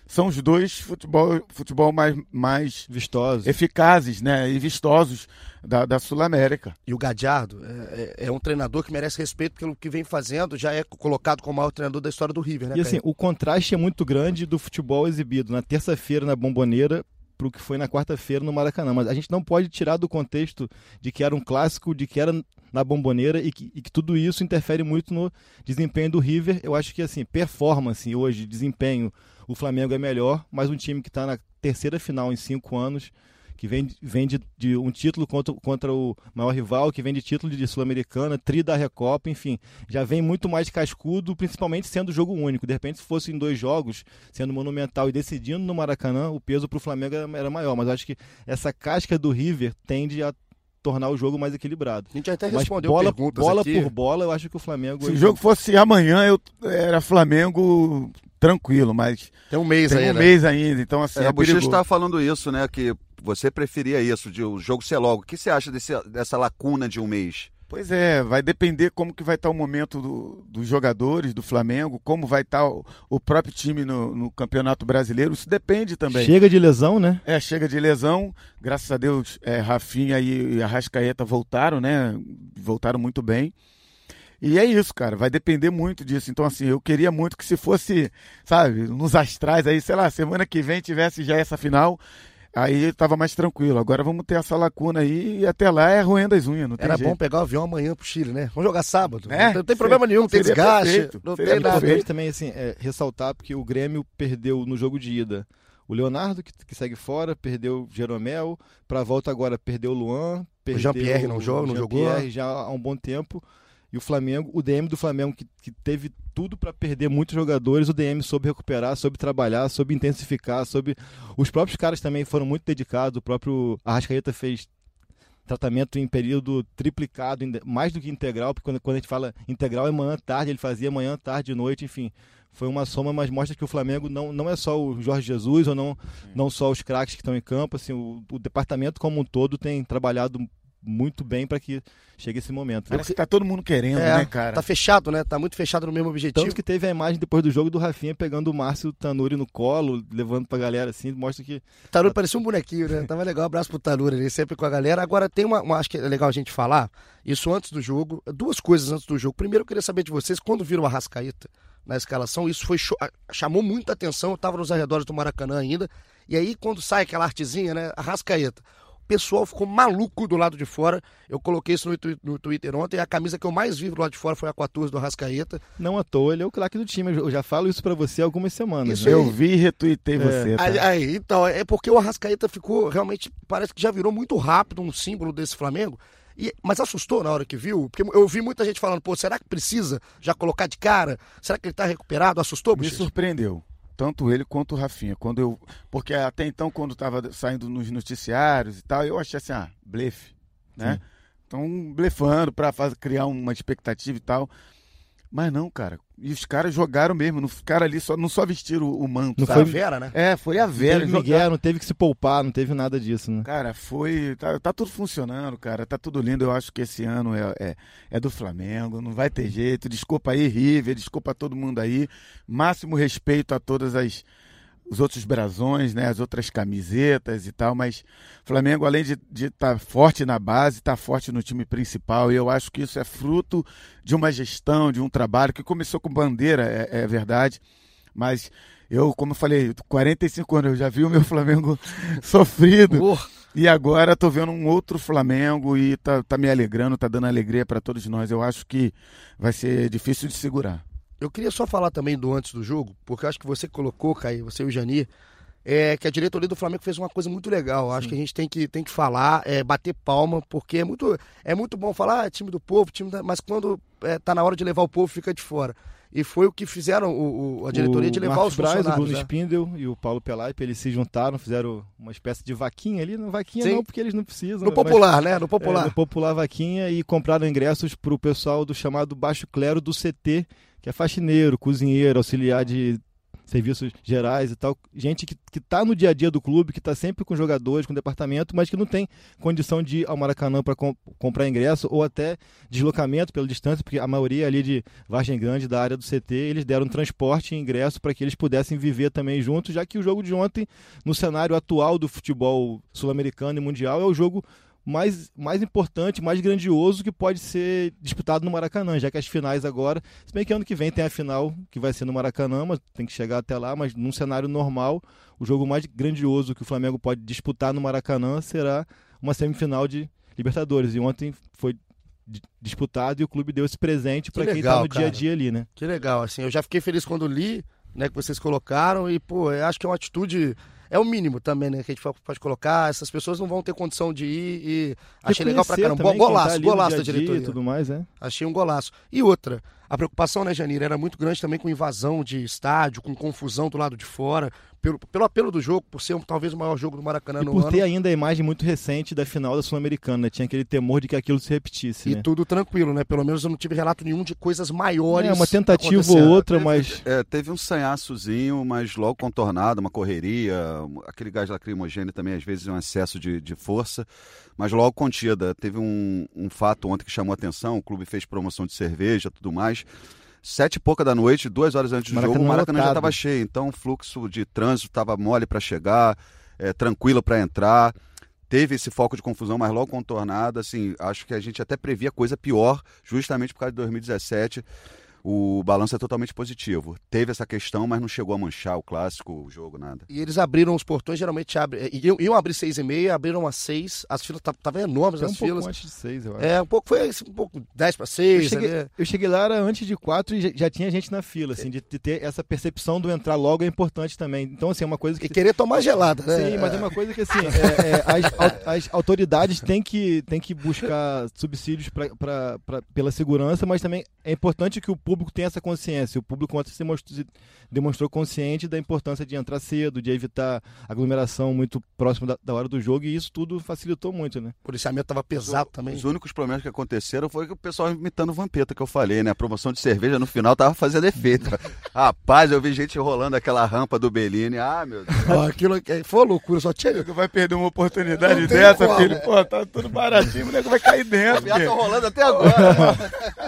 são os dois futebol, futebol mais, mais vistosos, eficazes né, e vistosos da, da Sul-América. E o Gadiardo é, é, é, um treinador que merece respeito pelo que vem fazendo, já é colocado como o maior treinador da história do River, né? E assim, o contraste é muito grande do futebol exibido na terça-feira na Bomboneira para o que foi na quarta-feira no Maracanã. Mas a gente não pode tirar do contexto de que era um clássico, de que era na bomboneira e que, e que tudo isso interfere muito no desempenho do River. Eu acho que assim, performance hoje, desempenho, o Flamengo é melhor, mas um time que está na terceira final em cinco anos que vem, vem de, de, um título contra, contra o maior rival, que vem de título de Sul-Americana, tri da Recopa, enfim, já vem muito mais cascudo, principalmente sendo jogo único. De repente, se fosse em dois jogos, sendo monumental e decidindo no Maracanã, o peso para o Flamengo era, era maior. Mas acho que essa casca do River tende a tornar o jogo mais equilibrado. A gente até respondeu bola, perguntas bola aqui. por bola, eu acho que o Flamengo... Se o jogo fosse amanhã, eu era Flamengo tranquilo, mas tem um mês tem aí, um né? mês ainda, então assim. É, é a Bochecha está falando isso, né? Que você preferia isso, de o jogo ser logo. O que você acha desse, dessa lacuna de um mês? Pois é, vai depender como que vai estar o momento do, dos jogadores do Flamengo, como vai estar o, o próprio time no, no, Campeonato Brasileiro, isso depende também. Chega de lesão, né? É, chega de lesão, graças a Deus, é, Rafinha e, e Arrascaeta voltaram, né? Voltaram muito bem. E é isso, cara, vai depender muito disso. Então, assim, eu queria muito que se fosse, sabe, nos astrais aí, sei lá, semana que vem tivesse já essa final, aí tava mais tranquilo. Agora vamos ter essa lacuna aí e até lá é roendo as unhas. Não Era jeito. bom pegar o avião amanhã pro Chile, né? Vamos jogar sábado. É, não tem problema nenhum, não tem desgaste, perfeito, não tem nada. também, assim, é, ressaltar porque o Grêmio perdeu no jogo de ida o Leonardo, que, que segue fora, perdeu Jeromel, para a volta agora perdeu o Luan, perdeu o Jean-Pierre não joga, não jogou. Jean-Pierre já há um bom tempo. E o Flamengo, o DM do Flamengo, que, que teve tudo para perder muitos jogadores, o DM soube recuperar, soube trabalhar, soube intensificar, soube. Os próprios caras também foram muito dedicados, o próprio Arrascaeta fez tratamento em período triplicado, mais do que integral, porque quando, quando a gente fala integral é manhã, tarde, ele fazia manhã, tarde, noite, enfim foi uma soma, mas mostra que o Flamengo não, não é só o Jorge Jesus ou não, não só os craques que estão em campo, assim, o, o departamento como um todo tem trabalhado muito bem para que chegue esse momento. Parece que tá todo mundo querendo, é, né, cara? Tá fechado, né? Tá muito fechado no mesmo objetivo. Tanto que teve a imagem depois do jogo do Rafinha pegando o Márcio Tanuri no colo, levando pra galera assim, mostra que. Tanuri parecia um bonequinho, né? Tava legal, um abraço pro Tanuri ali, sempre com a galera. Agora tem uma, uma, acho que é legal a gente falar, isso antes do jogo, duas coisas antes do jogo. Primeiro eu queria saber de vocês, quando viram a Rascaíta, na escalação. Isso foi chamou muita atenção. Eu estava nos arredores do Maracanã ainda. E aí, quando sai aquela artezinha, né? A rascaeta. O pessoal ficou maluco do lado de fora. Eu coloquei isso no, no Twitter ontem. A camisa que eu mais vi do lado de fora foi a 14 do Rascaeta. Não à toa, ele é o craque do time. Eu já falo isso para você há algumas semanas. Né? Eu vi e retuitei é. você. Tá? Aí, aí, então, é porque o Arrascaeta ficou realmente. Parece que já virou muito rápido um símbolo desse Flamengo. E, mas assustou na hora que viu? Porque eu vi muita gente falando, pô, será que precisa já colocar de cara? Será que ele tá recuperado? Assustou, Me surpreendeu. Tanto ele quanto o Rafinha. Quando eu, porque até então, quando tava saindo nos noticiários e tal, eu achei assim, ah, blefe, né? Estão blefando para criar uma expectativa e tal. Mas não, cara. E os caras jogaram mesmo, não ficaram ali, só, não só vestiram o, manto. Não sabe? foi a Vera, né? É, foi a Vera. Não teve Miguel, não teve que se poupar, não teve nada disso, né? Cara, foi. Tá, tá, tudo funcionando, cara. Tá tudo lindo. Eu acho que esse ano é, é, é do Flamengo, não vai ter jeito. Desculpa aí, River, desculpa a todo mundo aí. Máximo respeito a todas as os outros brasões, né, as outras camisetas e tal, mas Flamengo, além de estar tá forte na base, está forte no time principal, e eu acho que isso é fruto de uma gestão, de um trabalho que começou com bandeira, é, é verdade, mas eu, como eu falei, 45 anos, eu já vi o meu Flamengo sofrido. Oh. E agora estou vendo um outro Flamengo e tá, tá me alegrando, tá dando alegria para todos nós. Eu acho que vai ser difícil de segurar. Eu queria só falar também do antes do jogo, porque acho que você colocou, Caí, você e o Jani, é, que a diretoria do Flamengo fez uma coisa muito legal. Acho que a gente tem que, tem que falar, é, bater palma, porque é muito, é muito bom falar ah, time do povo, time da... mas quando é, tá na hora de levar o povo, fica de fora. E foi o que fizeram o, o a diretoria o de levar Marcos os Braz, funcionários. O Bruno né? Spindel e o Paulo Pelaipe, eles se juntaram, fizeram uma espécie de vaquinha ali. Não vaquinha Sim. não, porque eles não precisam. No popular, né? No popular. É, no popular vaquinha e compraram ingressos para o pessoal do chamado Baixo Clero do CT que é faxineiro, cozinheiro, auxiliar de serviços gerais e tal, gente que, que tá no dia a dia do clube, que está sempre com jogadores, com departamento, mas que não tem condição de ir ao Maracanã para comp comprar ingresso ou até deslocamento pela distância, porque a maioria ali de Vargem Grande, da área do CT, eles deram transporte e ingresso para que eles pudessem viver também juntos, já que o jogo de ontem, no cenário atual do futebol sul-americano e mundial, é o jogo mais, mais importante, mais grandioso que pode ser disputado no Maracanã, já que as finais agora, se bem que ano que vem tem a final que vai ser no Maracanã, mas tem que chegar até lá, mas num cenário normal, o jogo mais grandioso que o Flamengo pode disputar no Maracanã será uma semifinal de Libertadores. E ontem foi disputado e o clube deu esse presente para quem está no cara. dia a dia ali, né? Que legal, assim, eu já fiquei feliz quando li, né, que vocês colocaram e, pô, eu acho que é uma atitude é o mínimo também, né? Que a gente pode colocar. Essas pessoas não vão ter condição de ir e achei legal pra caramba. Também, golaço, tá golaço da diretoria. E tudo mais, é. Achei um golaço. E outra, a preocupação, né, Janira, era muito grande também com invasão de estádio, com confusão do lado de fora, pelo, pelo apelo do jogo, por ser um, talvez o maior jogo do Maracanã e no por ano. ter ainda a imagem muito recente da final da Sul-Americana, né? tinha aquele temor de que aquilo se repetisse. E né? tudo tranquilo, né? Pelo menos eu não tive relato nenhum de coisas maiores. É, uma tentativa ou outra, teve, mas. É, teve um sanhaçozinho, mas logo contornado, uma correria, aquele gás lacrimogêneo também, às vezes, um excesso de, de força mas logo contida. Teve um, um fato ontem que chamou a atenção: o clube fez promoção de cerveja tudo mais. Sete e pouca da noite, duas horas antes do Maracanã jogo, o Maracanã já estava cheio. Então o fluxo de trânsito estava mole para chegar, é, tranquilo para entrar. teve esse foco de confusão, mas logo contornado, assim, acho que a gente até previa coisa pior, justamente por causa de 2017 o balanço é totalmente positivo. Teve essa questão, mas não chegou a manchar o clássico, o jogo, nada. E eles abriram os portões, geralmente abrem. É, iam, iam abrir seis e meia, abriram às seis. As filas estavam enormes, as um filas. pouco antes de seis, eu acho. É, um pouco, foi um pouco dez para seis. Eu cheguei, eu cheguei, lá era antes de quatro e já, já tinha gente na fila, assim, de, de, ter essa percepção do entrar logo é importante também. Então, assim, é uma coisa que. E querer tomar gelada, né? Sim, mas é uma coisa que, assim, é, é, as, as, autoridades têm que, têm que buscar subsídios pra, pra, pra, pela segurança, mas também é importante que o público tenha essa consciência. O público ontem se demonstrou, demonstrou consciente da importância de entrar cedo, de evitar aglomeração muito próximo da, da, hora do jogo, e isso tudo facilitou muito, né? O policiamento estava pesado os, também. Os únicos problemas que aconteceram foi que o pessoal imitando o Vampeta que eu falei, né? A promoção de cerveja no final tava fazendo efeito. Rapaz, eu vi gente rolando aquela rampa do Bellini. Ah, meu Deus. Aquilo foi uma loucura, só tinha. Vai perder uma oportunidade dessa, como. filho. Pô, tá tudo baratinho, o nego vai cair dentro. O tá rolando até agora.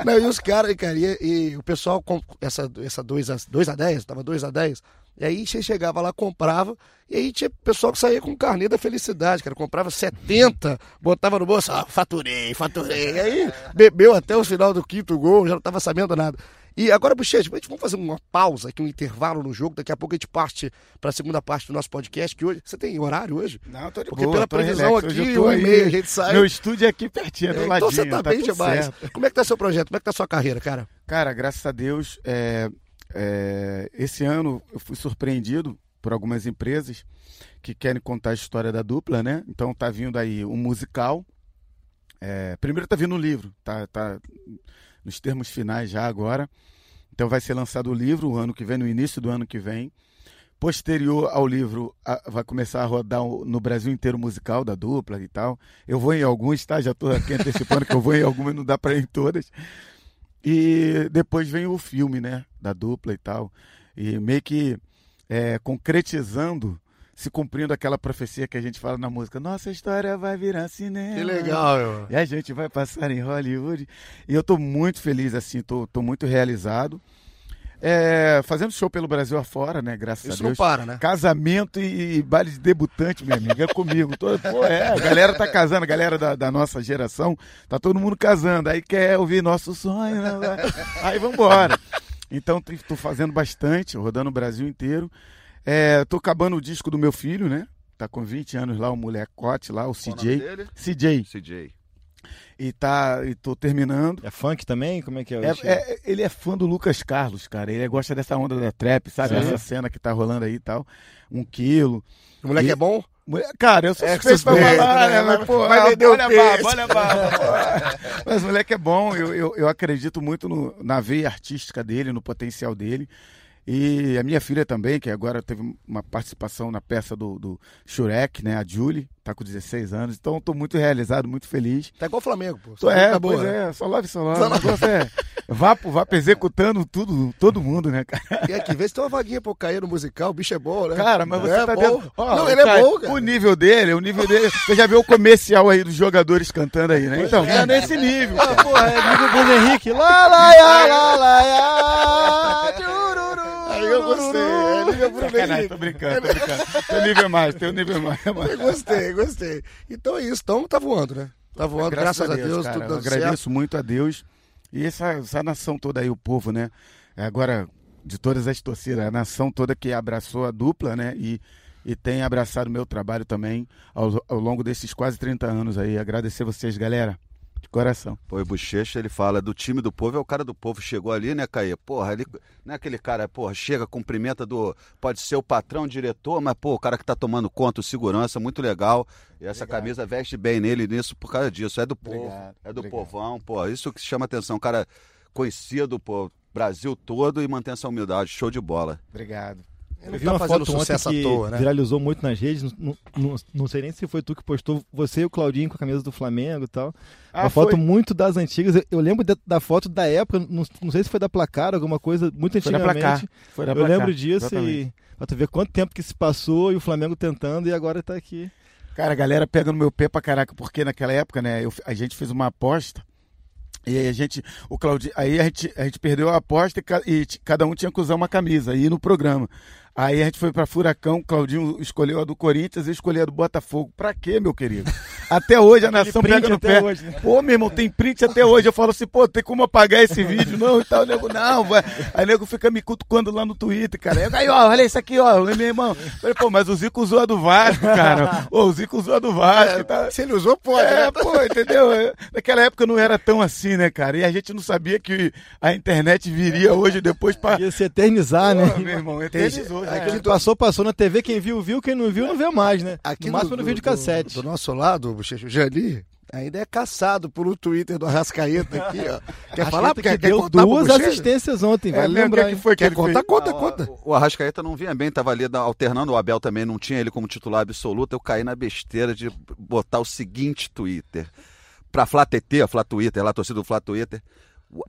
Não, e os caras, cara, e, e, o pessoal essa, essa 2 a, 2 a 10, tava 2 a 10. E aí você chegava lá, comprava, e aí tinha pessoal que saía com carnê da felicidade, cara. Comprava 70, botava no bolso, ah, faturei, faturei. E aí bebeu até o final do quinto gol, já não tava sabendo nada. E agora, Bochecha, a gente vamos fazer uma pausa aqui, um intervalo no jogo. Daqui a pouco a gente parte para a segunda parte do nosso podcast, que hoje. Você tem horário hoje? Não, tô de Porque boa, pela previsão relax. aqui, um e meia a gente sai. Meu estúdio é aqui pertinho, do é, ladinho. Então você tá, tá bem demais. Certo. Como é que tá seu projeto? Como é que tá sua carreira, cara? Cara, graças a Deus, é, é, esse ano eu fui surpreendido por algumas empresas que querem contar a história da dupla, né? Então tá vindo aí um musical. É, primeiro tá vindo um livro, tá, tá nos termos finais já agora. Então vai ser lançado o livro o ano que vem, no início do ano que vem. Posterior ao livro, a, vai começar a rodar no Brasil inteiro musical da dupla e tal. Eu vou em alguns, tá? Já estou aqui antecipando que eu vou em algumas, não dá para ir em todas. E depois vem o filme, né? Da dupla e tal. E meio que é, concretizando, se cumprindo aquela profecia que a gente fala na música. Nossa história vai virar cinema. Que legal, meu. E a gente vai passar em Hollywood. E eu estou muito feliz, assim, tô, tô muito realizado. É, fazendo show pelo Brasil afora, né? Graças Isso a Deus. não para, né? Casamento e, e baile de debutante, minha amiga, é comigo. Tô, pô, é, a galera tá casando, a galera da, da, nossa geração, tá todo mundo casando. Aí quer ouvir nosso sonho, né? Aí vambora. Então, tô fazendo bastante, rodando o Brasil inteiro. É, tô acabando o disco do meu filho, né? Tá com 20 anos lá, o molecote lá, o CJ. CJ. CJ e tá e tô terminando. É funk também? Como é que é? é, é ele é fã do Lucas Carlos, cara. Ele gosta dessa onda da trap, sabe? Essa cena que tá rolando aí e tal. Um quilo. O moleque e... é bom? Cara, eu sou é suspeito pra falar, né? Mas, pô, vai olha, olha a barba, olha a barba. Mas o moleque é bom, eu, eu, eu acredito muito no, na veia artística dele, no potencial dele. E a minha filha também, que agora teve uma participação na peça do, do Shurek, né? A Julie, tá com 16 anos. Então estou muito realizado, muito feliz. Tá igual o Flamengo, pô. Tô, é, tá pois é, só love, só love. O negócio é vapo, vapo executando tudo, todo mundo, né, cara? E aqui, vê se tem uma vaguinha pro cair no musical, o bicho é bom, né? Cara, mas você é tá bom. dentro... Ó, Não, ele cara, é bom, cara. O nível dele, o nível dele... Você já viu o comercial aí dos jogadores cantando aí, né? Então, é nesse nível. Ah, porra, é nível Bruno Henrique. Lá, lá, lá, lá, lá, lá, eu gostei. É nível Henrique. Tô brincando, tô brincando. Tem nível mais, tem um nível mais. Eu gostei, gostei. Então é isso. Então tá voando, né? Tá voando, graças, graças a Deus, cara, tudo agradeço certo. muito a Deus. E essa, essa nação toda aí, o povo, né? Agora, de todas as torcidas, a nação toda que abraçou a dupla, né? E, e tem abraçado o meu trabalho também ao, ao longo desses quase 30 anos aí. Agradecer vocês, galera. De coração. Pô, e Bochecha, ele fala do time do povo, é o cara do povo. Chegou ali, né, Caê? Porra, ele não é aquele cara, porra, chega, cumprimenta do. Pode ser o patrão, o diretor, mas, pô, o cara que tá tomando conta, o segurança, muito legal. E essa Obrigado. camisa veste bem nele nisso por causa disso. É do povo, Obrigado. é do Obrigado. povão, pô. Isso que chama atenção. O cara conhecido, pô, Brasil todo e mantém essa humildade. Show de bola. Obrigado. Eu vi tá uma foto ontem que toa, né? viralizou muito nas redes. Não, não, não, sei nem se foi tu que postou, você e o Claudinho com a camisa do Flamengo e tal. Ah, uma foi? foto muito das antigas. Eu, eu lembro de, da foto da época, não, não, sei se foi da placar, alguma coisa muito antigamente. Foi da placar. Foi da eu placar. lembro disso Exatamente. e pra tu ver quanto tempo que se passou e o Flamengo tentando e agora tá aqui. Cara, a galera pega no meu pé pra caraca, porque naquela época, né, eu, a gente fez uma aposta e aí a gente, o Claudinho, aí a gente, a gente perdeu a aposta e, e, cada um tinha que usar uma camisa aí no programa. Aí a gente foi pra Furacão, Claudinho escolheu a do Corinthians, eu escolhi a do Botafogo. Pra quê, meu querido? Até hoje a nação pega no pé. Hoje, né? Pô, meu irmão, tem print até hoje. Eu falo assim, pô, tem como apagar esse vídeo? Não, e tal. O nego, não, vai. Aí o nego fica me cutucando lá no Twitter, cara. Aí, ó, olha isso aqui, ó, meu irmão. Eu falei, pô, mas o Zico usou a do Vasco, cara. Ô, o Zico usou a do Vasco. É, tá... Se ele usou, pode, é, né? Pô, entendeu? É, naquela época não era tão assim, né, cara? E a gente não sabia que a internet viria hoje depois pra. Ia se eternizar, pô, né? Meu irmão, eternizou. Aqui é. passou, passou na TV, quem viu, viu, quem não viu, não vê mais, né? Aqui no máximo no vídeo cassete. Do, do nosso lado, o Jani, ainda é caçado pelo Twitter do Arrascaeta aqui, ó. Quer falar? Porque quer deu duas assistências ontem, vai é, lembrar. Que foi que quer contar? Conta, conta. O Arrascaeta não vinha bem, tava ali alternando, o Abel também não tinha ele como titular absoluto, eu caí na besteira de botar o seguinte Twitter. Pra Flá TT, a Flá Twitter, lá a torcida do Flá Twitter,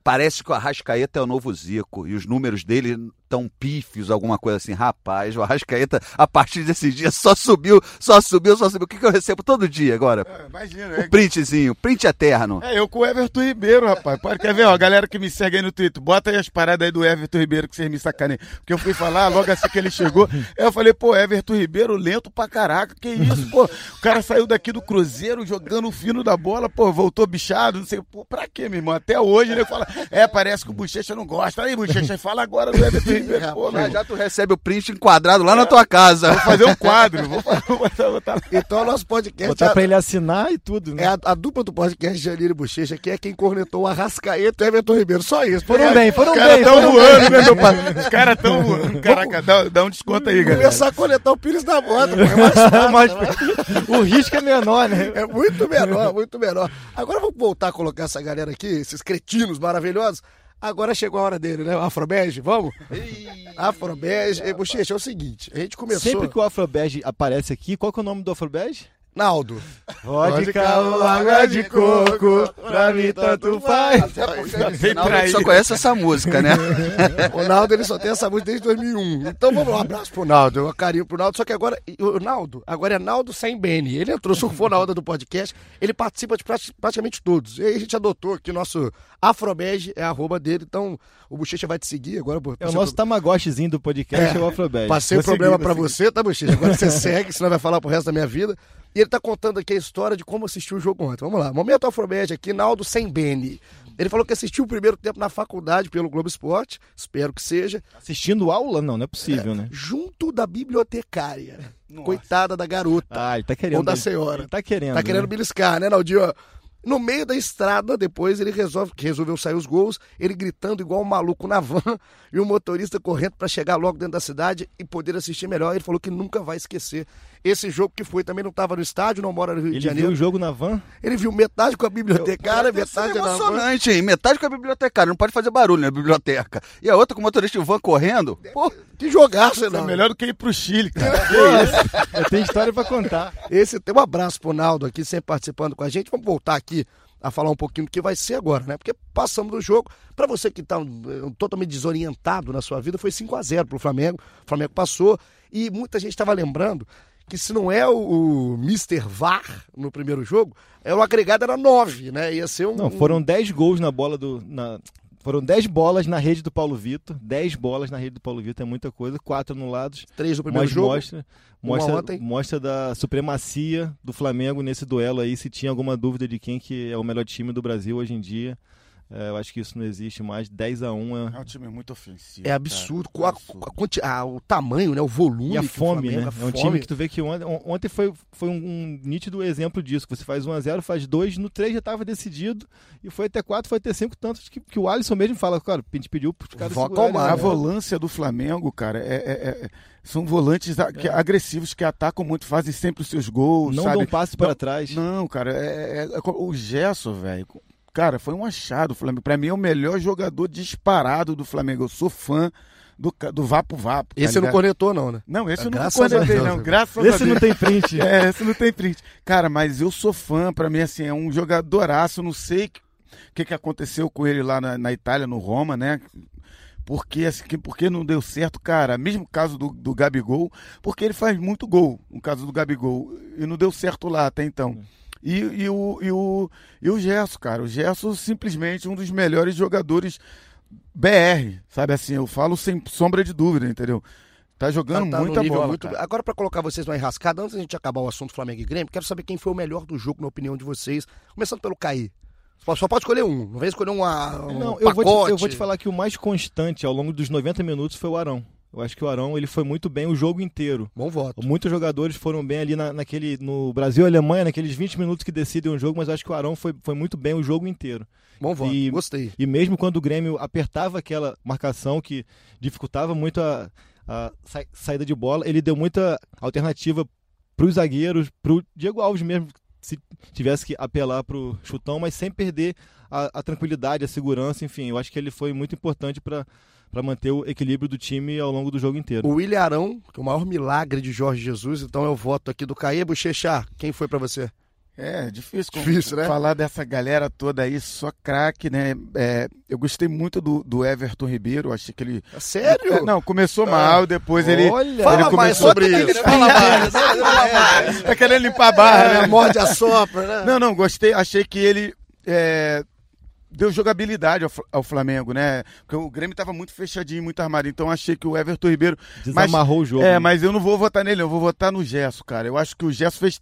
parece que o Arrascaeta é o novo Zico e os números dele tão pífios, alguma coisa assim. Rapaz, o Arrascaeta, a partir desse dia, só subiu, só subiu, só subiu. O que, que eu recebo todo dia agora? É, imagina, o é... printzinho, print eterno. É, eu com o Everton Ribeiro, rapaz. Pode quer ver, ó, a galera que me segue aí no Twitter, bota aí as paradas aí do Everton Ribeiro que vocês me sacaneiam. Porque eu fui falar, logo assim que ele chegou, eu falei, pô, Everton Ribeiro lento pra caraca, que isso, pô. O cara saiu daqui do Cruzeiro jogando o fino da bola, pô, voltou bichado, não sei, pô, pra quê, meu irmão? Até hoje ele fala, é, parece que o Bochecha não gosta. Aí, Bochecha, fala agora do Everton Ribeiro, pô, já, já tu recebe o print enquadrado lá é. na tua casa. Vou fazer um quadro. Vou botar, botar... Então, nosso podcast. Botar é, pra ele assinar e tudo, né? É a, a dupla do podcast Janine Bochecha, que é quem cornetou o Arrascaeta e o Everton Ribeiro. Só isso. Foram é, bem, foram bem. Os caras tão voando, né, meu pai? Os caras tão voando. Caraca, dá, dá um desconto aí, galera. Começar a coletar o Pires da moto. É mais fácil, mais... Né? o risco é menor, né? É muito menor, muito menor. Agora vamos voltar a colocar essa galera aqui, esses cretinos maravilhosos. Agora chegou a hora dele, né? O Afrobege, vamos? Afrobege. Bochecha, é o seguinte, a gente começou... Sempre que o Afrobege aparece aqui, qual que é o nome do Afrobege? Naldo. Vodka ou água de coco, pra mim tanto faz. Até porque Naldo só conhece essa música, né? o Naldo ele só tem essa música desde 2001. Então vamos lá, um abraço pro Naldo, um carinho pro Naldo. Só que agora, o Naldo, agora é Naldo sem Beni. Ele entrou, surfou na onda do podcast, ele participa de praticamente todos. E aí a gente adotou aqui nosso Afrobege, é a arroba dele, então o Bochecha vai te seguir agora. É o nosso tamagotchizinho do podcast, é, é o Afrobege. Passei o problema seguir, pra você, tá, Bochecha? Agora você segue, senão vai falar pro resto da minha vida. E ele está contando aqui a história de como assistiu o jogo ontem. Vamos lá. Momento Afromédia aqui, Naldo sem Beni. Ele falou que assistiu o primeiro tempo na faculdade pelo Globo Esporte, espero que seja. Assistindo aula? Não, não é possível, é, né? Junto da bibliotecária. Nossa. Coitada da garota. Ah, ele tá querendo. Ou da senhora. Ele tá querendo. Tá querendo né? beliscar, né, Naldinho? No meio da estrada, depois ele resolve, resolveu sair os gols, ele gritando igual um maluco na van e o motorista correndo para chegar logo dentro da cidade e poder assistir melhor. Ele falou que nunca vai esquecer esse jogo que foi. Também não estava no estádio, não mora no Rio ele de Janeiro. Ele viu o jogo na van? Ele viu metade com a bibliotecária, Eu, metade na van. emocionante, hein? Metade com a bibliotecária. Não pode fazer barulho na biblioteca. E a outra com o motorista de van correndo. Pô, que jogaço, não. É melhor do que ir pro Chile, cara. Eu tenho história para contar. Esse tem um abraço pro Naldo aqui, sempre participando com a gente. Vamos voltar aqui a falar um pouquinho do que vai ser agora, né? Porque passamos do jogo. Para você que está eh, totalmente desorientado na sua vida, foi 5 a 0 para o Flamengo. O Flamengo passou e muita gente estava lembrando que se não é o, o Mr. VAR no primeiro jogo, é o agregado era 9, né? Ia ser um. Não, foram 10 gols na bola do. Na... Foram 10 bolas na rede do Paulo Vitor. 10 bolas na rede do Paulo Vitor é muita coisa. Quatro anulados. Três no primeiro jogo. Mostra, mostra, mostra da supremacia do Flamengo nesse duelo aí. Se tinha alguma dúvida de quem que é o melhor time do Brasil hoje em dia. É, eu acho que isso não existe mais. 10 a 1 é... é um time muito ofensivo. É absurdo. É absurdo. A, a, a, o tamanho, né? o volume. E a fome, Flamengo, né? A é um time que tu vê que ontem, ontem foi, foi um, um, nítido exemplo disso. Você faz 1 a 0 faz 2, no 3 já estava decidido. E foi até 4, foi até 5, tanto que, que o Alisson mesmo fala, cara, a gente pediu pros caras A volância do Flamengo, cara, é, é, é são volantes que, é. agressivos que atacam muito, fazem sempre os seus gols. Não sabe? dão passe para trás. Não, cara, é, é, é o Gesso, velho cara, foi um achado. O Flamengo, para mim, é o melhor jogador disparado do Flamengo. Eu sou fã do, do Vapo Vapo. Tá esse ligado? não conectou, não, né? Não, esse é, eu não conectei, não. Graças esse a Deus. Esse não tem print. é, esse não tem print. Cara, mas eu sou fã, para mim, assim, é um jogadoraço. Não sei o que, que aconteceu com ele lá na, na Itália, no Roma, né? porque assim, porque não deu certo, cara. Mesmo caso do, do Gabigol, porque ele faz muito gol, no caso do Gabigol, e não deu certo lá até então. E, e, o, e, o, e o Gerson, cara. O Gerson simplesmente um dos melhores jogadores BR, sabe assim? Eu falo sem sombra de dúvida, entendeu? Tá jogando tá, tá muita bola. Muito... Agora, para colocar vocês numa enrascada, antes da gente acabar o assunto Flamengo e Grêmio, quero saber quem foi o melhor do jogo, na opinião de vocês. Começando pelo Caí. Só pode escolher um, não vem escolher uma, um Não, eu vou, te, eu vou te falar que o mais constante ao longo dos 90 minutos foi o Arão. Eu acho que o Arão ele foi muito bem o jogo inteiro. Bom voto. Muitos jogadores foram bem ali na, naquele no Brasil e Alemanha, naqueles 20 minutos que decidem o jogo, mas acho que o Arão foi, foi muito bem o jogo inteiro. Bom voto, e, gostei. E mesmo quando o Grêmio apertava aquela marcação que dificultava muito a, a sa saída de bola, ele deu muita alternativa para os zagueiros, para o Diego Alves mesmo, se tivesse que apelar para o chutão, mas sem perder a, a tranquilidade, a segurança, enfim, eu acho que ele foi muito importante para para manter o equilíbrio do time ao longo do jogo inteiro. O William Arão, que é o maior milagre de Jorge Jesus, então eu voto aqui do Caê Bochecha. Quem foi para você? É, difícil, difícil né? falar dessa galera toda aí, só craque, né? É, eu gostei muito do, do Everton Ribeiro, achei que ele. É sério? É, não, começou ah, mal, depois ele. Olha, fala ele mais sobre isso. Fala mais, fala mais. Tá querendo limpar a barra, é, né? Morde a sopra, né? Não, não, gostei, achei que ele. É, deu jogabilidade ao, Flamengo, né? Porque o Grêmio estava muito fechadinho, muito armado. Então achei que o Everton Ribeiro. Desamarrou mas, o jogo. É, né? mas eu não vou votar nele, eu vou votar no Gesso, cara. Eu acho que o Gesso fez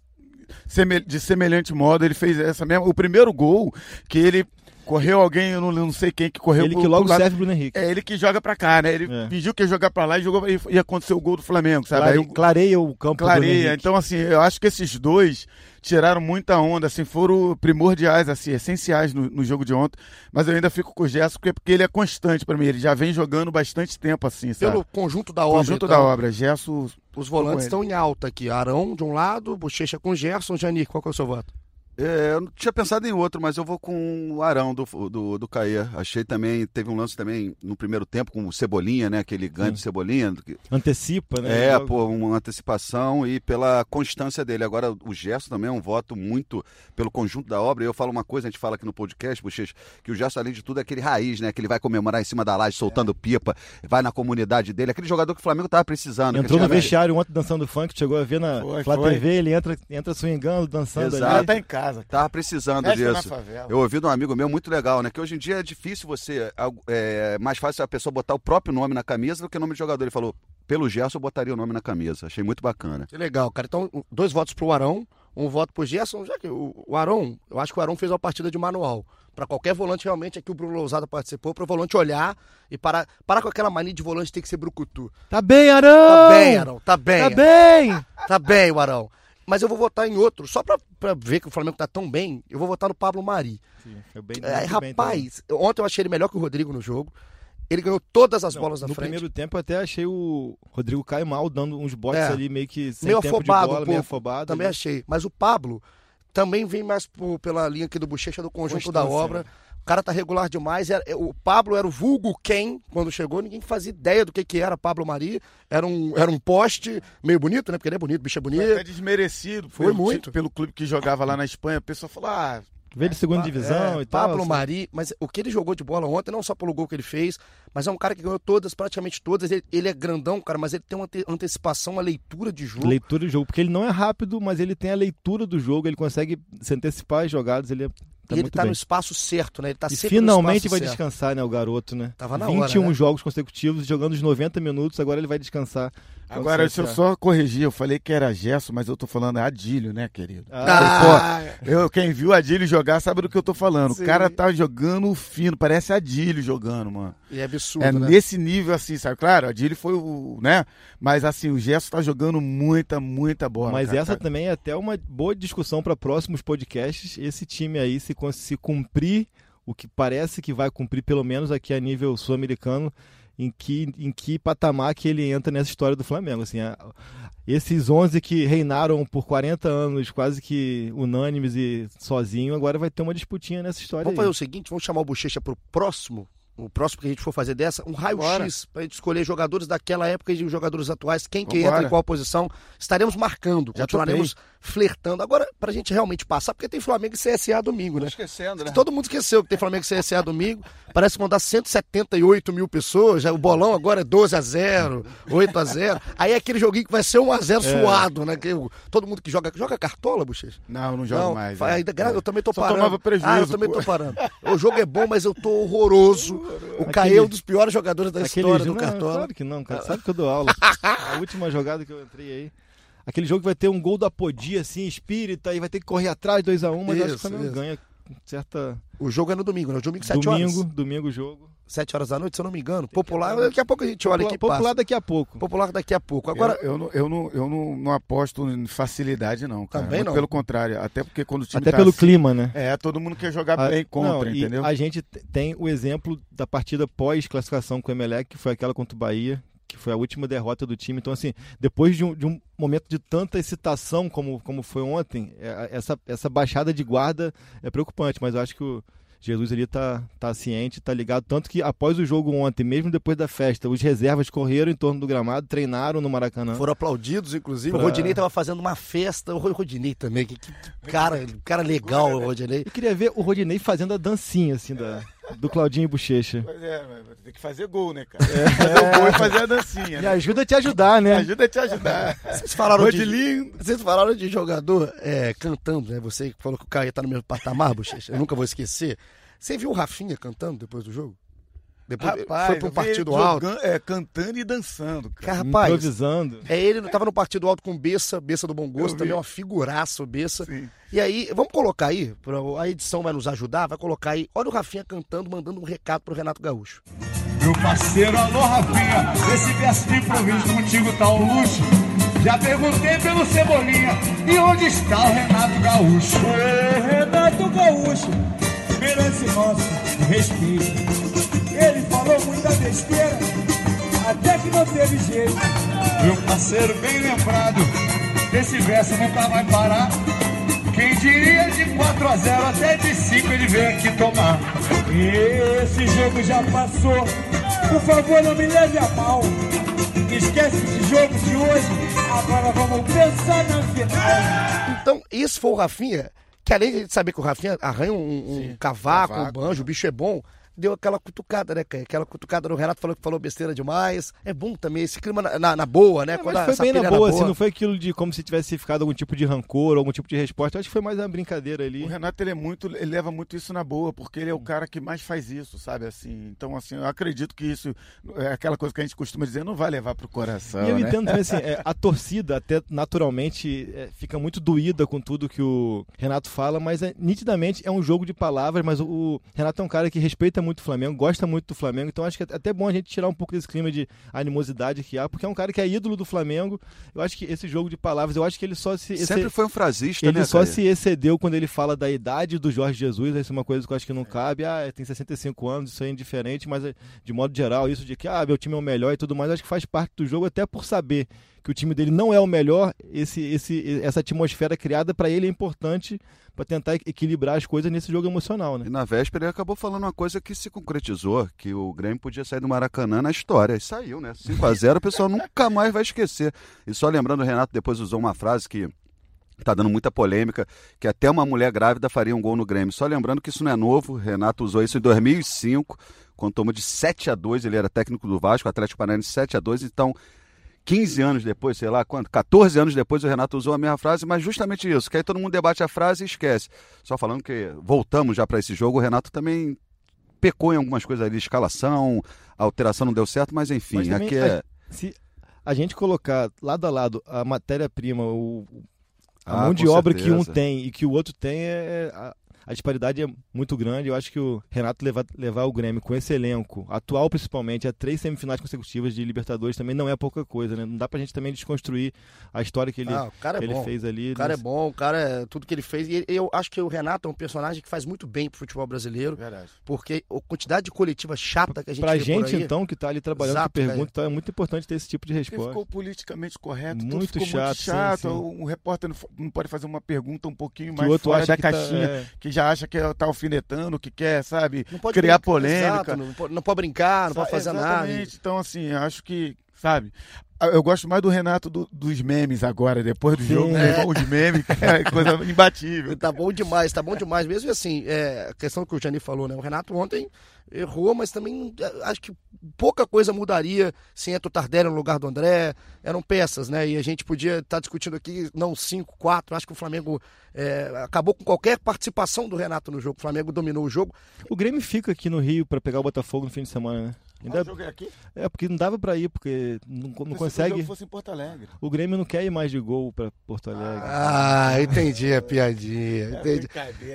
de semelhante modo. Ele fez essa mesma. O primeiro gol que ele correu alguém, eu não, não, sei quem que correu. Ele que logo serve Bruno Henrique. É ele que joga pra cá, né? Ele é. fingiu que ia jogar pra lá e jogou e, e aconteceu o gol do Flamengo, sabe? Clare, Aí, clareia o campo Clareia. Então, assim, eu acho que esses dois tiraram muita onda, assim, foram primordiais, assim, essenciais no, no jogo de ontem. Mas eu ainda fico com o Gerson porque, porque ele é constante para mim. Ele já vem jogando bastante tempo, assim, sabe? Pelo conjunto da obra. Conjunto então, da obra. Gerson. Os volantes estão em alta aqui. Arão de um lado, Bochecha com Gerson, Janir. Qual que é o seu voto? É, eu não tinha pensado em outro, mas eu vou com o Arão do, do, do Caê. Achei também, teve um lance também no primeiro tempo com o Cebolinha, né? Aquele ganho de Cebolinha. Antecipa, né? É, pô, uma antecipação e pela constância dele. Agora, o Gerson também é um voto muito pelo conjunto da obra. E eu falo uma coisa, a gente fala aqui no podcast, Bochecha, que o Gerson, além de tudo, é aquele raiz, né? Que ele vai comemorar em cima da laje, soltando é. pipa, vai na comunidade dele. Aquele jogador que o Flamengo tava precisando. Entrou no vestiário ontem dançando funk, chegou a ver na foi, Flá foi. TV, ele entra, entra swingando, dançando Exato. ali. tá em casa. Tava precisando disso. Eu ouvi de um amigo meu muito legal, né? Que hoje em dia é difícil você. É mais fácil a pessoa botar o próprio nome na camisa do que o nome do jogador. Ele falou, pelo Gerson eu botaria o nome na camisa. Achei muito bacana. Que legal, cara. Então, dois votos pro Arão, um voto pro Gerson, já que o, o Arão, eu acho que o Arão fez uma partida de manual. Para qualquer volante, realmente, aqui o Bruno Lousada participou, para o volante olhar e parar, parar com aquela mania de volante tem que ser brucutu. Tá bem, Arão! Tá bem, Arão, tá bem. Tá bem! Tá bem, o Arão mas eu vou votar em outro, só pra, pra ver que o Flamengo tá tão bem, eu vou votar no Pablo Mari. Sim, bem, é, rapaz, bem ontem eu achei ele melhor que o Rodrigo no jogo. Ele ganhou todas as Não, bolas na no frente. No primeiro tempo eu até achei o Rodrigo Caio mal, dando uns botes é, ali meio que sem meio tempo afobado, de bola, um meio afobado. Também ali. achei. Mas o Pablo também vem mais por, pela linha aqui do Bochecha do conjunto Constância, da obra. Né? O cara tá regular demais. Era, o Pablo era o vulgo quem quando chegou. Ninguém fazia ideia do que, que era Pablo Mari. Era um, era um poste meio bonito, né? Porque ele é bonito, bicho é bonito. Foi até desmerecido. Foi muito. Pelo clube que jogava lá na Espanha. A pessoa falou, ah... Veio de segunda divisão é, e tal. Pablo assim. Mari, mas o que ele jogou de bola ontem, não só pelo gol que ele fez, mas é um cara que ganhou todas, praticamente todas. Ele, ele é grandão, cara, mas ele tem uma antecipação, uma leitura de jogo. Leitura de jogo, porque ele não é rápido, mas ele tem a leitura do jogo, ele consegue se antecipar as jogadas, ele é Tá e ele tá bem. no espaço certo, né? Ele tá e sempre finalmente vai certo. descansar, né, o garoto, né? Tava na 21 hora, né? jogos consecutivos, jogando os 90 minutos, agora ele vai descansar. Agora, se eu só corrigir, eu falei que era Gerson, mas eu tô falando Adílio, né, querido? Ah. Pô, eu, quem viu Adílio jogar sabe do que eu tô falando. Sim. O cara tá jogando fino, parece Adílio jogando, mano. E é absurdo, É né? nesse nível, assim, sabe? Claro, Adílio foi o, né? Mas, assim, o Gerson tá jogando muita, muita bola. Mas cara, essa cara. também é até uma boa discussão para próximos podcasts. Esse time aí, se, se cumprir o que parece que vai cumprir, pelo menos aqui a nível sul-americano, em que, em que patamar que ele entra nessa história do Flamengo. Assim, a, esses 11 que reinaram por 40 anos, quase que unânimes e sozinho, agora vai ter uma disputinha nessa história. Vamos aí. fazer o seguinte: vamos chamar o Bochecha para o próximo. O próximo que a gente for fazer dessa, um raio-x para a gente escolher jogadores daquela época e jogadores atuais, quem que entra em qual posição. Estaremos marcando, Já continuaremos flertando. Agora, pra gente realmente passar, porque tem Flamengo e CSA domingo, né? Esquecendo, né? Todo mundo esqueceu que tem Flamengo e CSA domingo. Parece que vão dar 178 mil pessoas. Já, o bolão agora é 12 a 0 8 a 0 Aí é aquele joguinho que vai ser 1 a 0 é. suado, né? Que, todo mundo que joga. Joga cartola, Bochecha? Não, não não, mais. É. Ainda, é. Eu também tô Só parando. Tomava prejuízo, ah, eu também tô parando. O jogo é bom, mas eu tô horroroso. O Caê é um dos piores jogadores da Aquele história do cartola. Claro que não, cara. Sabe que eu dou aula. a última jogada que eu entrei aí. Aquele jogo vai ter um gol do Apodi, assim, espírita, e vai ter que correr atrás 2x1, um, mas isso, acho que o Flamengo ganha certa. O jogo é no domingo, né? Domingo, 7 horas. Domingo, domingo, jogo. 7 horas da noite, se eu não me engano. Popular, daqui a pouco a gente olha aqui. Popular passa. daqui a pouco. Popular daqui a pouco. Agora, eu, eu, não, eu, não, eu não, não aposto em facilidade, não. Cara. Também não. Pelo contrário, até porque quando o time Até tá pelo assim, clima, né? É, todo mundo quer jogar a, bem contra, não, entendeu? A gente tem o exemplo da partida pós-classificação com o Emelec, que foi aquela contra o Bahia, que foi a última derrota do time. Então, assim, depois de um, de um momento de tanta excitação como, como foi ontem, é, essa, essa baixada de guarda é preocupante, mas eu acho que o Jesus ali tá, tá ciente, tá ligado. Tanto que após o jogo ontem, mesmo depois da festa, os reservas correram em torno do gramado, treinaram no Maracanã. Foram aplaudidos, inclusive. Pra... O Rodinei tava fazendo uma festa. O Rodinei também, que, que cara, cara legal, o Rodinei. Eu queria ver o Rodinei fazendo a dancinha, assim, da do Claudinho Bochecha. Pois é, tem que fazer gol, né, cara? É. Fazer o gol e fazer a dancinha. Me né? ajuda a te ajudar, né? Me ajuda a te ajudar. Vocês falaram, de, vocês falaram de jogador é, cantando, né? Você falou que o Caio tá no mesmo patamar, Bochecha. Eu nunca vou esquecer. Você viu o Rafinha cantando depois do jogo? Depois rapaz, foi pro partido alto. Jogando, é, cantando e dançando. Cara. rapaz, Improvisando. É, ele tava no partido alto com Bessa, Bessa do Bom Gosto, também é uma figuraça Bessa. Sim. E aí, vamos colocar aí, a edição vai nos ajudar, vai colocar aí. Olha o Rafinha cantando, mandando um recado pro Renato Gaúcho. Meu parceiro, alô Rafinha, esse verso de improviso contigo tá um luxo. Já perguntei pelo Cebolinha, e onde está o Renato Gaúcho? Ô, Renato Gaúcho, merece nosso respeito. Ele falou muita besteira, até que não teve jeito. Meu parceiro, bem lembrado, esse verso nunca vai parar. Quem diria de 4 a 0 até de 5 ele veio aqui tomar. Esse jogo já passou, por favor não me leve a mal. Esquece esse jogo de hoje, agora vamos pensar na final. Então, isso foi o Rafinha, que além de saber que o Rafinha arranha um, um cavaco, cavaco, um banjo, o bicho é bom deu aquela cutucada, né, Aquela cutucada no Renato falou que falou besteira demais. É bom também esse clima na, na, na boa, né? É, Quando foi bem na boa, na boa, assim, não foi aquilo de como se tivesse ficado algum tipo de rancor, algum tipo de resposta. Acho que foi mais uma brincadeira ali. O Renato, ele é muito, ele leva muito isso na boa, porque ele é o cara que mais faz isso, sabe? Assim, então, assim, eu acredito que isso é aquela coisa que a gente costuma dizer, não vai levar pro coração. E eu né? entendo também, assim, é, a torcida até naturalmente é, fica muito doída com tudo que o Renato fala, mas é, nitidamente é um jogo de palavras, mas o, o Renato é um cara que respeita muito o Flamengo, gosta muito do Flamengo, então acho que é até bom a gente tirar um pouco desse clima de animosidade que há, porque é um cara que é ídolo do Flamengo. Eu acho que esse jogo de palavras, eu acho que ele só se. Sempre foi um frasista, ele né? só se excedeu quando ele fala da idade do Jorge Jesus, isso é uma coisa que eu acho que não cabe. Ah, tem 65 anos, isso é indiferente, mas de modo geral, isso de que ah, meu time é o melhor e tudo mais, acho que faz parte do jogo, até por saber que o time dele não é o melhor, esse, esse, essa atmosfera criada para ele é importante para tentar equilibrar as coisas nesse jogo emocional, né? E na véspera ele acabou falando uma coisa que se concretizou, que o Grêmio podia sair do Maracanã na história. E saiu, né? 5 a 0 o pessoal nunca mais vai esquecer. E só lembrando, o Renato depois usou uma frase que está dando muita polêmica, que até uma mulher grávida faria um gol no Grêmio. Só lembrando que isso não é novo, Renato usou isso em 2005, quando tomou de 7 a 2 ele era técnico do Vasco, Atlético Paranaense 7 a 2 então 15 anos depois, sei lá quanto, 14 anos depois o Renato usou a mesma frase, mas justamente isso, que aí todo mundo debate a frase e esquece. Só falando que voltamos já para esse jogo, o Renato também pecou em algumas coisas ali, escalação, a alteração não deu certo, mas enfim, mas aqui é... A, se a gente colocar lado a lado a matéria-prima, o, a ah, mão de obra certeza. que um tem e que o outro tem, é, é a disparidade é muito grande. Eu acho que o Renato levar, levar o Grêmio com esse elenco, atual principalmente, a três semifinais consecutivas de Libertadores também não é pouca coisa, né? Não dá pra gente também desconstruir a história que ele, ah, é ele fez ali. O cara nesse... é bom, o cara é tudo que ele fez. E eu acho que o Renato é um personagem que faz muito bem pro futebol brasileiro. Verdade. Porque a quantidade de coletiva chata que a gente Pra gente, aí, então, que tá ali trabalhando, Exato, que pergunta, então é muito importante ter esse tipo de resposta. Ele ficou politicamente correto, muito ficou chato. Muito chato. Sim, sim. O repórter não pode fazer uma pergunta um pouquinho que mais fora da que tá, caixinha, tá, é... que já acha que tá alfinetando, que quer, sabe, criar brincar, polêmica. Exato, não, pode, não, pode, brincar, não pode fazer exatamente. nada. Então, assim, acho que sabe? Ah, eu gosto mais do Renato do, dos memes agora, depois do Sim, jogo. É. Os memes, é coisa imbatível. Tá bom demais, tá bom demais. Mesmo assim, é, a questão que o Jani falou, né? O Renato ontem errou, mas também é, acho que pouca coisa mudaria se entra o Tardelli no lugar do André. Eram peças, né? E a gente podia estar tá discutindo aqui, não 5, 4. Acho que o Flamengo é, acabou com qualquer participação do Renato no jogo. O Flamengo dominou o jogo. O Grêmio fica aqui no Rio para pegar o Botafogo no fim de semana, né? Ainda... jogo é aqui? É, porque não dava pra ir, porque não, não consegue. Se fosse em Porto Alegre. O Grêmio não quer ir mais de gol pra Porto Alegre. Ah, entendi a piadinha. É entendi.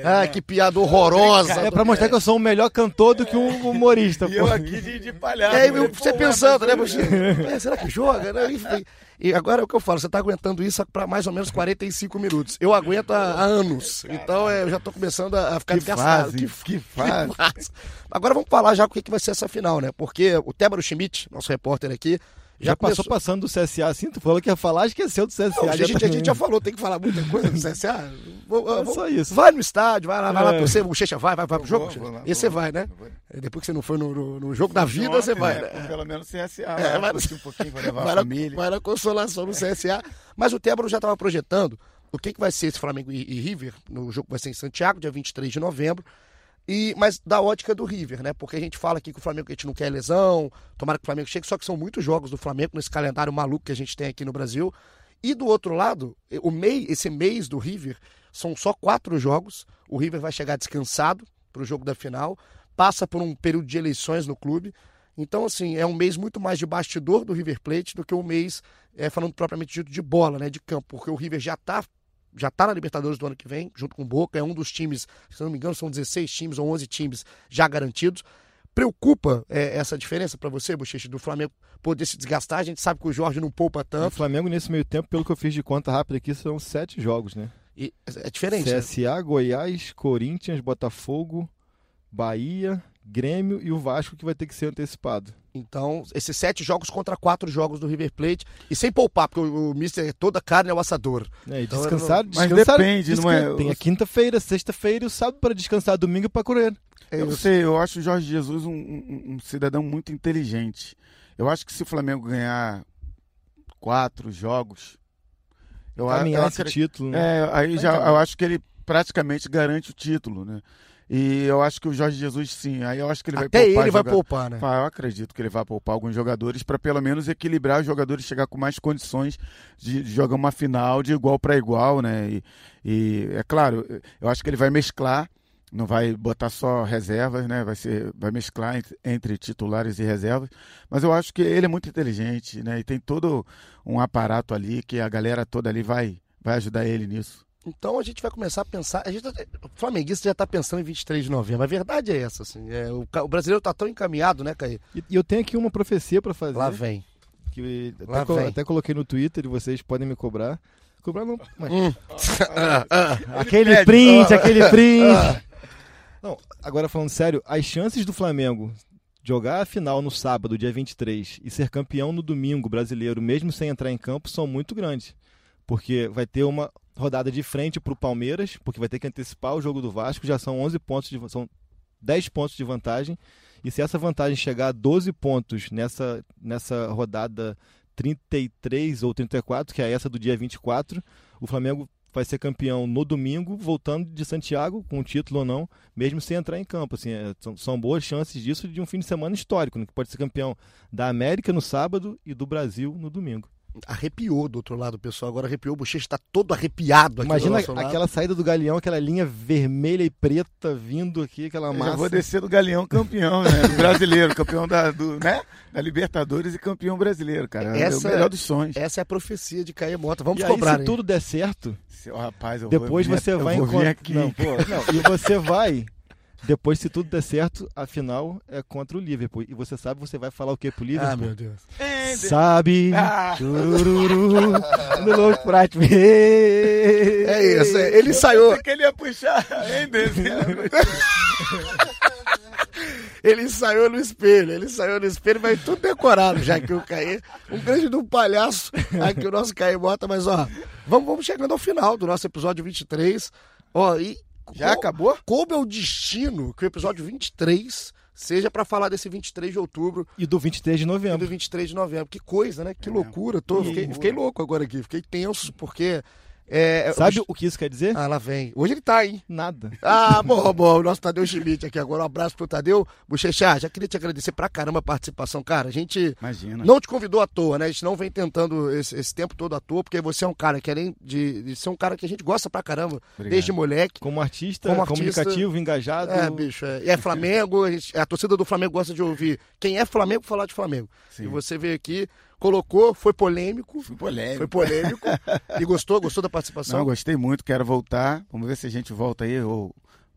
ah, né? que piada horrorosa. É pra mostrar que eu sou um melhor cantor do que um humorista. e eu aqui de, de palhaço. É, você pensando, né, é, Será que joga? Né? Enfim. E agora é o que eu falo, você está aguentando isso para mais ou menos 45 minutos. Eu aguento há, há anos. Então é, eu já estou começando a ficar desgastado. Que, que, fase. que fase. Agora vamos falar já o que, que vai ser essa final, né? Porque o Tébaro Schmidt, nosso repórter aqui, já, já passou passando do CSA assim? Tu falou que ia falar, esqueceu do CSA. Não, a, gente, a, gente, já falou, tem que falar muita coisa do CSA. Vou, é só isso. Vai no estádio, vai lá, vai é. lá torcer, o Bochecha vai, vai, vai pro jogo. Vou, vou Esse você vai, né? Depois que você não foi no, no, no jogo da vida, você vai. Né? né? Pelo menos CSA. É, vai, um pouquinho, vai levar vai a família. Vai na consolação no CSA. Mas o Tébaro já estava projetando o que, que vai ser esse Flamengo e, e River no jogo que vai ser em Santiago, dia 23 de novembro. E, mas da ótica do River, né? Porque a gente fala aqui que o Flamengo a gente não quer lesão, tomara que o Flamengo chegue, só que são muitos jogos do Flamengo nesse calendário maluco que a gente tem aqui no Brasil. E do outro lado, o esse mês do River são só quatro jogos. O River vai chegar descansado para o jogo da final, passa por um período de eleições no clube. Então, assim, é um mês muito mais de bastidor do River Plate do que um mês, é, falando propriamente dito, de bola, né? De campo, porque o River já está já está na Libertadores do ano que vem, junto com o Boca, é um dos times, se não me engano, são 16 times ou 11 times já garantidos. Preocupa é, essa diferença para você, Bochecha, do Flamengo poder se desgastar? A gente sabe que o Jorge não poupa tanto. O Flamengo, nesse meio tempo, pelo que eu fiz de conta rápida aqui, são sete jogos, né? E é diferente. CSA, né? Goiás, Corinthians, Botafogo, Bahia, Grêmio e o Vasco que vai ter que ser antecipado. Então, esses sete jogos contra quatro jogos do River Plate. E sem poupar, porque o, o Mister, toda carne é o assador. É, e então, descansar, não... Mas depende, descan... não é? Tem a quinta-feira, sexta-feira e o sábado para descansar, domingo para correr. É, eu sei, eu acho o Jorge Jesus um, um, um, cidadão muito inteligente. Eu acho que se o Flamengo ganhar quatro jogos. Eu, Caminhar eu, esse título. Né? É, aí já, eu acho que ele praticamente garante o título, né? E eu acho que o Jorge Jesus, sim. Aí eu acho que ele vai Até poupar. ele vai poupar, né? Ah, eu acredito que ele vai poupar alguns jogadores para pelo menos equilibrar os jogadores chegar com mais condições de, de jogar uma final de igual para igual, né? E, e, é claro, eu acho que ele vai mesclar, não vai botar só reservas, né? Vai ser, vai mesclar entre, entre titulares e reservas. Mas eu acho que ele é muito inteligente, né? E tem todo um aparato ali que a galera toda ali vai, vai ajudar ele nisso. Então a gente vai começar a pensar. A gente, tá, o flamenguista já está pensando em 23 de novembro. A verdade é essa. Assim, é, o, o, brasileiro está tão encaminhado, né, Caí? E, e, eu tenho aqui uma profecia para fazer. Lá vem. Que Lá até, vem. até coloquei no Twitter e vocês podem me cobrar. Cobrar não. Mas... Hum. aquele print, aquele print. não, agora falando sério, as chances do Flamengo jogar a final no sábado, dia 23, e ser campeão no domingo brasileiro, mesmo sem entrar em campo, são muito grandes. Porque vai ter uma rodada de frente para o Palmeiras, porque vai ter que antecipar o jogo do Vasco, já são 11 pontos, de, são 10 pontos de vantagem. E se essa vantagem chegar a 12 pontos nessa, nessa rodada 33 ou 34, que é essa do dia 24, o Flamengo vai ser campeão no domingo, voltando de Santiago, com o título ou não, mesmo sem entrar em campo. Assim, é, são, são, boas chances disso de um fim de semana histórico, né, que pode ser campeão da América no sábado e do Brasil no domingo arrepiou do outro lado, pessoal. Agora arrepiou, o bochecha está todo arrepiado aqui Imagina aquela saída do Galeão, aquela linha vermelha e preta vindo aqui, aquela massa. Eu vou descer do Galeão campeão, né? Do brasileiro, campeão da, do, né? da Libertadores e campeão brasileiro, cara. Essa, é o melhor dos sonhos. Essa é a profecia de Caio Mota. Vamos e cobrar. Aí, se tudo der certo, Seu, rapaz, depois vou, você vai encontrar. Não, não, e você vai depois, se tudo der certo, a final é contra o Liverpool. E você sabe, você vai falar o que pro Liverpool? Ah, meu Deus. Sabe? Ah. Chururu, no louco pra te ver. É isso, é. ele saiu. que ele ia puxar ele ensaiou no espelho, ele saiu no espelho, mas tudo decorado, já que o Caí, um grande do palhaço, aqui o nosso Caí bota, mas ó, vamos, vamos chegando ao final do nosso episódio 23. Ó, e já acabou? Como é o destino que o episódio 23 seja para falar desse 23 de outubro. E do 23 de novembro. E do 23 de novembro. Que coisa, né? Que é. loucura. Tô, fiquei, fiquei louco agora aqui. Fiquei tenso, porque é, Sabe o... o que isso quer dizer? Ah, lá vem. Hoje ele tá, hein? Nada. Ah, bom, bom. O nosso Tadeu Schmidt aqui agora. Um abraço pro Tadeu. Bochecha, já queria te agradecer pra caramba a participação. Cara, a gente Imagina. não te convidou à toa, né? A gente não vem tentando esse, esse tempo todo à toa, porque você é um cara que, além de, de ser um cara que a gente gosta pra caramba, Obrigado. desde moleque. Como artista, como artista, comunicativo, engajado. É, bicho. É, e é Flamengo, a, gente, a torcida do Flamengo gosta de ouvir quem é Flamengo falar de Flamengo. Sim. E você veio aqui colocou, foi polêmico. Foi polêmico. Foi polêmico. e gostou? Gostou da participação? Não, gostei muito, quero voltar. Vamos ver se a gente volta aí, ou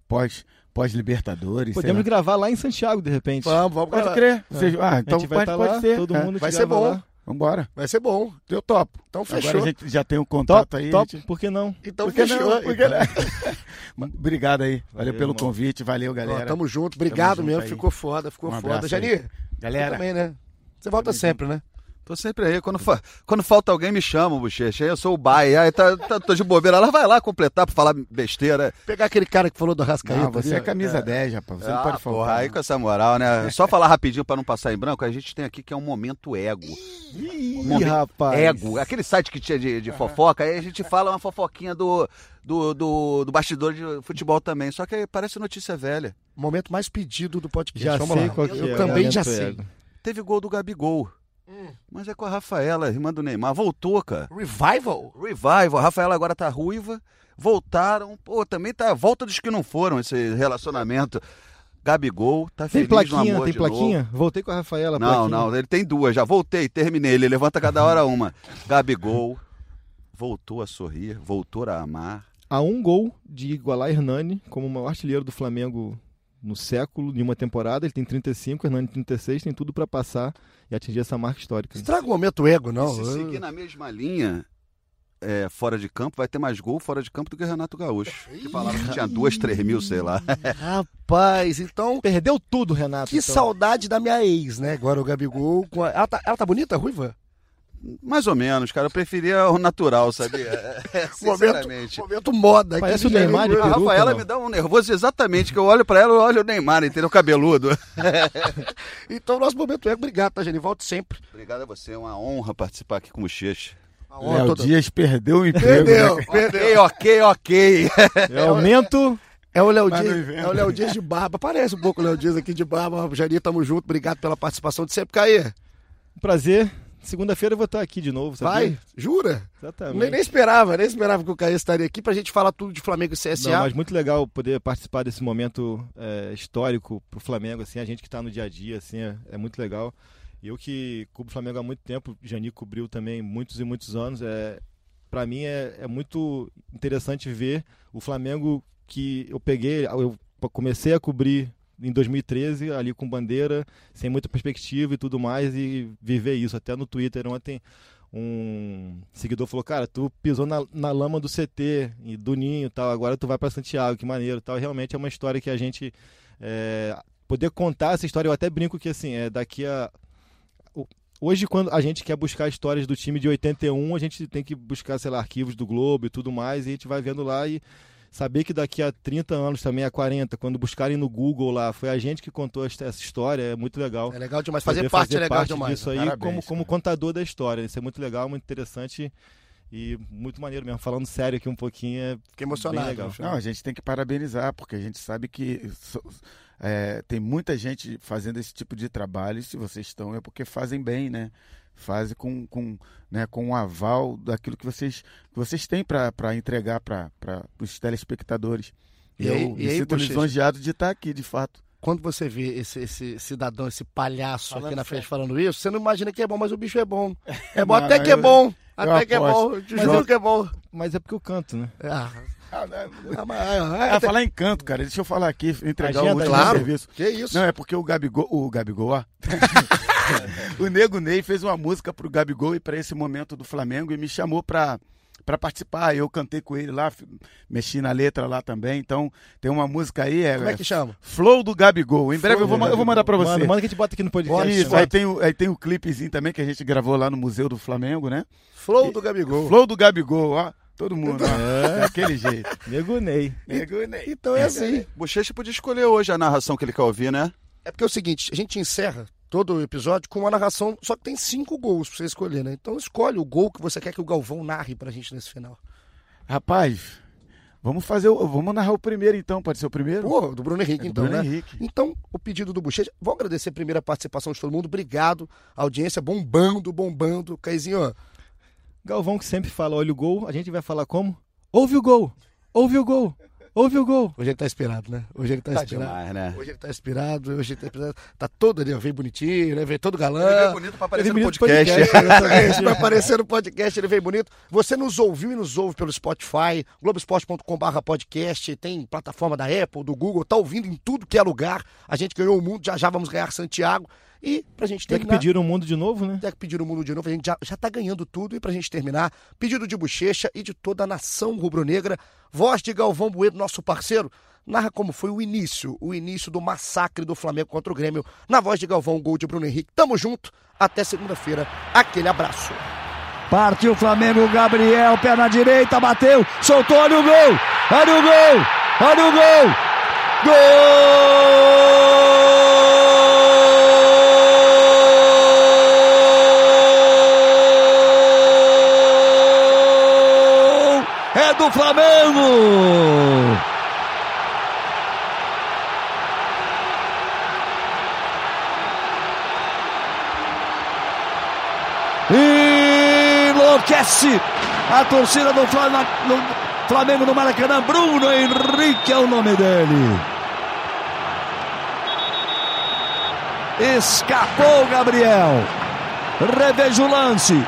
pós, pós-Libertadores. Podemos gravar lá em Santiago, de repente. Vamos, vamos Pode crer. É. ah, então vai pode, tá pode ser. Todo é. mundo vai ser bom. Lá. Vambora. Vai ser bom. Eu topo. Então fechou. Agora a gente já tem um contato top, aí. Top, gente... por que não? Então por que fechou. Não? Por que não? Obrigado aí. Valeu, valeu pelo irmão. convite. Valeu, galera. Ó, tamo junto. Obrigado tamo mesmo. Aí. Ficou foda, ficou um foda. Jani, galera. também, né? Você volta sempre, né? Tô sempre aí. Quando, fa... Quando falta alguém, me chama, bochecha. Aí eu sou o bai. Aí tá, tá, tô de bobeira. Ela vai lá completar pra falar besteira. Pegar aquele cara que falou do Rascaíta. Não, você é camisa é. 10, rapaz. Você ah, não pode falar. Porra, aí com essa moral, né? Só falar rapidinho pra não passar em branco, a gente tem aqui que é um momento ego. Ih, momento rapaz. Ego. Aquele site que tinha de, de fofoca, aí a gente fala uma fofoquinha do, do, do, do bastidor de futebol também. Só que parece notícia velha. Momento mais pedido do podcast. Já Vamos sei lá. qual que eu é. também já sei. Ego. Teve gol do Gabigol. Hum. Mas é com a Rafaela, irmã do Neymar. Voltou, cara. Revival? Revival. A Rafaela agora tá ruiva. Voltaram. Pô, também tá. Volta dos que não foram esse relacionamento. Gabigol, tá tem feliz plaquinha, no amor Tem de plaquinha? Novo. Voltei com a Rafaela. Não, plaquinha. não, ele tem duas. Já voltei, terminei. Ele levanta cada hora uma. Gabigol voltou a sorrir, voltou a amar. A um gol de igualar Hernani como o maior artilheiro do Flamengo no século, em uma temporada. Ele tem 35, Hernani 36, tem tudo para passar e atingir essa marca histórica. Estraga o momento ego, não. E se seguir na mesma linha, é, fora de campo, vai ter mais gol fora de campo do que Renato Gaúcho. Que falava que tinha duas, três mil, sei lá. Rapaz, então. Perdeu tudo, Renato. Que então. saudade da minha ex, né? Agora o Gabigol. Com a... ela, tá, ela tá bonita, ruiva? Mais ou menos, cara. Eu preferia o natural, sabia? É, sinceramente. Momento, momento moda. Parece o Neymar de peruca, A Rafaela não. me dá um nervoso exatamente, que eu olho pra ela, eu olho o Neymar, entendeu? Cabeludo. então, nosso momento é obrigado, tá, Geni? Volte sempre. Obrigado a você, é uma honra participar aqui com o Bochecha. Léo toda... Dias perdeu o emprego. Perdeu, né? perdeu. Ok, ok, ok. É aumento... É o Léo Dias, é o Léo Dias de barba. Parece um pouco o Léo Dias aqui de barba. Jani, tamo junto. Obrigado pela participação de sempre cair. Prazer. Segunda-feira eu vou estar aqui de novo. Vai? Jura? Exatamente. Nem, nem, esperava, nem esperava que o Caio estaria aqui pra gente falar tudo de Flamengo e CSA. Não, mas muito legal poder participar desse momento é, histórico pro Flamengo, assim, a gente que tá no dia a dia, assim, é, é muito legal. Eu que cubro o Flamengo há muito tempo, Jani cobriu também muitos e muitos anos, é, para mim é, é muito interessante ver o Flamengo que eu peguei, eu comecei a cobrir em 2013, ali com bandeira, sem muita perspectiva e tudo mais, e viver isso. Até no Twitter ontem, um seguidor falou: Cara, tu pisou na, na lama do CT e do Ninho e tal, agora tu vai para Santiago, que maneiro tal. Realmente é uma história que a gente. É, poder contar essa história, eu até brinco que assim, é daqui a. Hoje, quando a gente quer buscar histórias do time de 81, a gente tem que buscar, sei lá, arquivos do Globo e tudo mais, e a gente vai vendo lá e saber que daqui a 30 anos, também a 40, quando buscarem no Google lá, foi a gente que contou essa história, é muito legal. É legal demais, fazer, parte fazer é legal parte demais. disso aí Parabéns, como, como contador da história. Isso é muito legal, muito interessante e muito maneiro mesmo. Falando sério aqui um pouquinho, é Fiquei emocionado. bem legal. Não, a gente tem que parabenizar, porque a gente sabe que é, tem muita gente fazendo esse tipo de trabalho, e se vocês estão é porque fazem bem, né? Fazem com, com, né, com um aval daquilo que vocês, que vocês têm para entregar para os telespectadores. E, e aí, eu me sinto lisonjeado de estar aqui, de fato. Quando você vê esse, esse cidadão, esse palhaço falando aqui na frente falando isso, você não imagina que é bom, mas o bicho é bom. É bom, até que é bom. Até que é bom. Te juro que é bom. Mas é porque eu canto, né? Ah. Ah, ah, falar em canto, cara, deixa eu falar aqui, entregar Agenda, o último claro. serviço. Que isso? Não, é porque o Gabigol, o Gabigol, ó. o Nego Ney fez uma música pro Gabigol e para esse momento do Flamengo e me chamou pra, pra participar. Eu cantei com ele lá, mexi na letra lá também. Então, tem uma música aí. É, Como é que chama? Flow do Gabigol. Em breve eu vou, eu vou mandar pra você. Manda, manda que a gente bota aqui no podcast. Isso, aí tem, o, aí tem o clipezinho também que a gente gravou lá no Museu do Flamengo, né? Flow do Gabigol. Flow do Gabigol, ó. Todo mundo, é. daquele jeito. Nego Ney. Então é assim. Bochecha podia escolher hoje a narração que ele quer ouvir, né? É porque é o seguinte, a gente encerra todo o episódio com uma narração, só que tem cinco gols pra você escolher, né? Então escolhe o gol que você quer que o Galvão narre pra gente nesse final. Rapaz, vamos fazer, o, vamos narrar o primeiro então, pode ser o primeiro? Pô, do Bruno Henrique É do então, Bruno né? Henrique. Então, o pedido do Bochecha, vou agradecer primeiro a participação de todo mundo, obrigado, a audiência bombando, bombando, Caizinho, ó, Galvão que sempre fala, olha o gol, a gente vai falar como? Ouve o gol! Ouve o gol! Ouve o gol! hoje ele tá inspirado, né? Hoje ele tá, Tá inspirado. demais, né? Hoje ele tá inspirado, hoje ele tá inspirado. Tá todo ali, ó, veio bonitinho, né? Veio todo galã. Ele é bonito pra aparecer Ele no podcast. podcast, Vai aparecer no podcast, ele veio bonito. Você nos ouviu e nos ouve pelo Spotify, globesport.com.br podcast, tem plataforma da Apple, do Google, tá ouvindo em tudo que é lugar. A gente ganhou o mundo, já já vamos ganhar Santiago. E pra gente Já que terminar... pediram o mundo de novo, né? Já que pediram o mundo de novo, a gente já, já tá ganhando tudo. E pra gente terminar, pedido de bochecha e de toda a nação rubro-negra, voz de Galvão Bueno, nosso parceiro, narra como foi o início, o início do massacre do Flamengo contra o Grêmio. Na voz de Galvão, gol de Bruno Henrique. Tamo junto, até segunda-feira. Aquele abraço. Partiu o Flamengo, Gabriel, perna direita, bateu, soltou, olha o gol! Olha o gol! Olha o gol! Gol! É do Flamengo! Enlouquece a torcida do Flamengo no Maracanã. Bruno Henrique é o nome dele. Escapou Gabriel. Reveja o lance.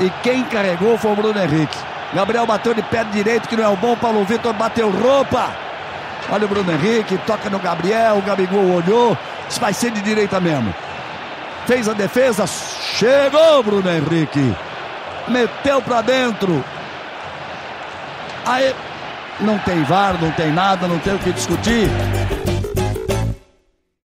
E quem carregou foi o Bruno Henrique. Gabriel bateu de pé direito, que não é o bom. Paulo Vitor bateu roupa. Olha o Bruno Henrique, toca no Gabriel. O Gabigol olhou. Isso vai ser de direita mesmo. Fez a defesa. Chegou Bruno Henrique. Meteu pra dentro. Aí. Não tem VAR, não tem nada, não tem o que discutir.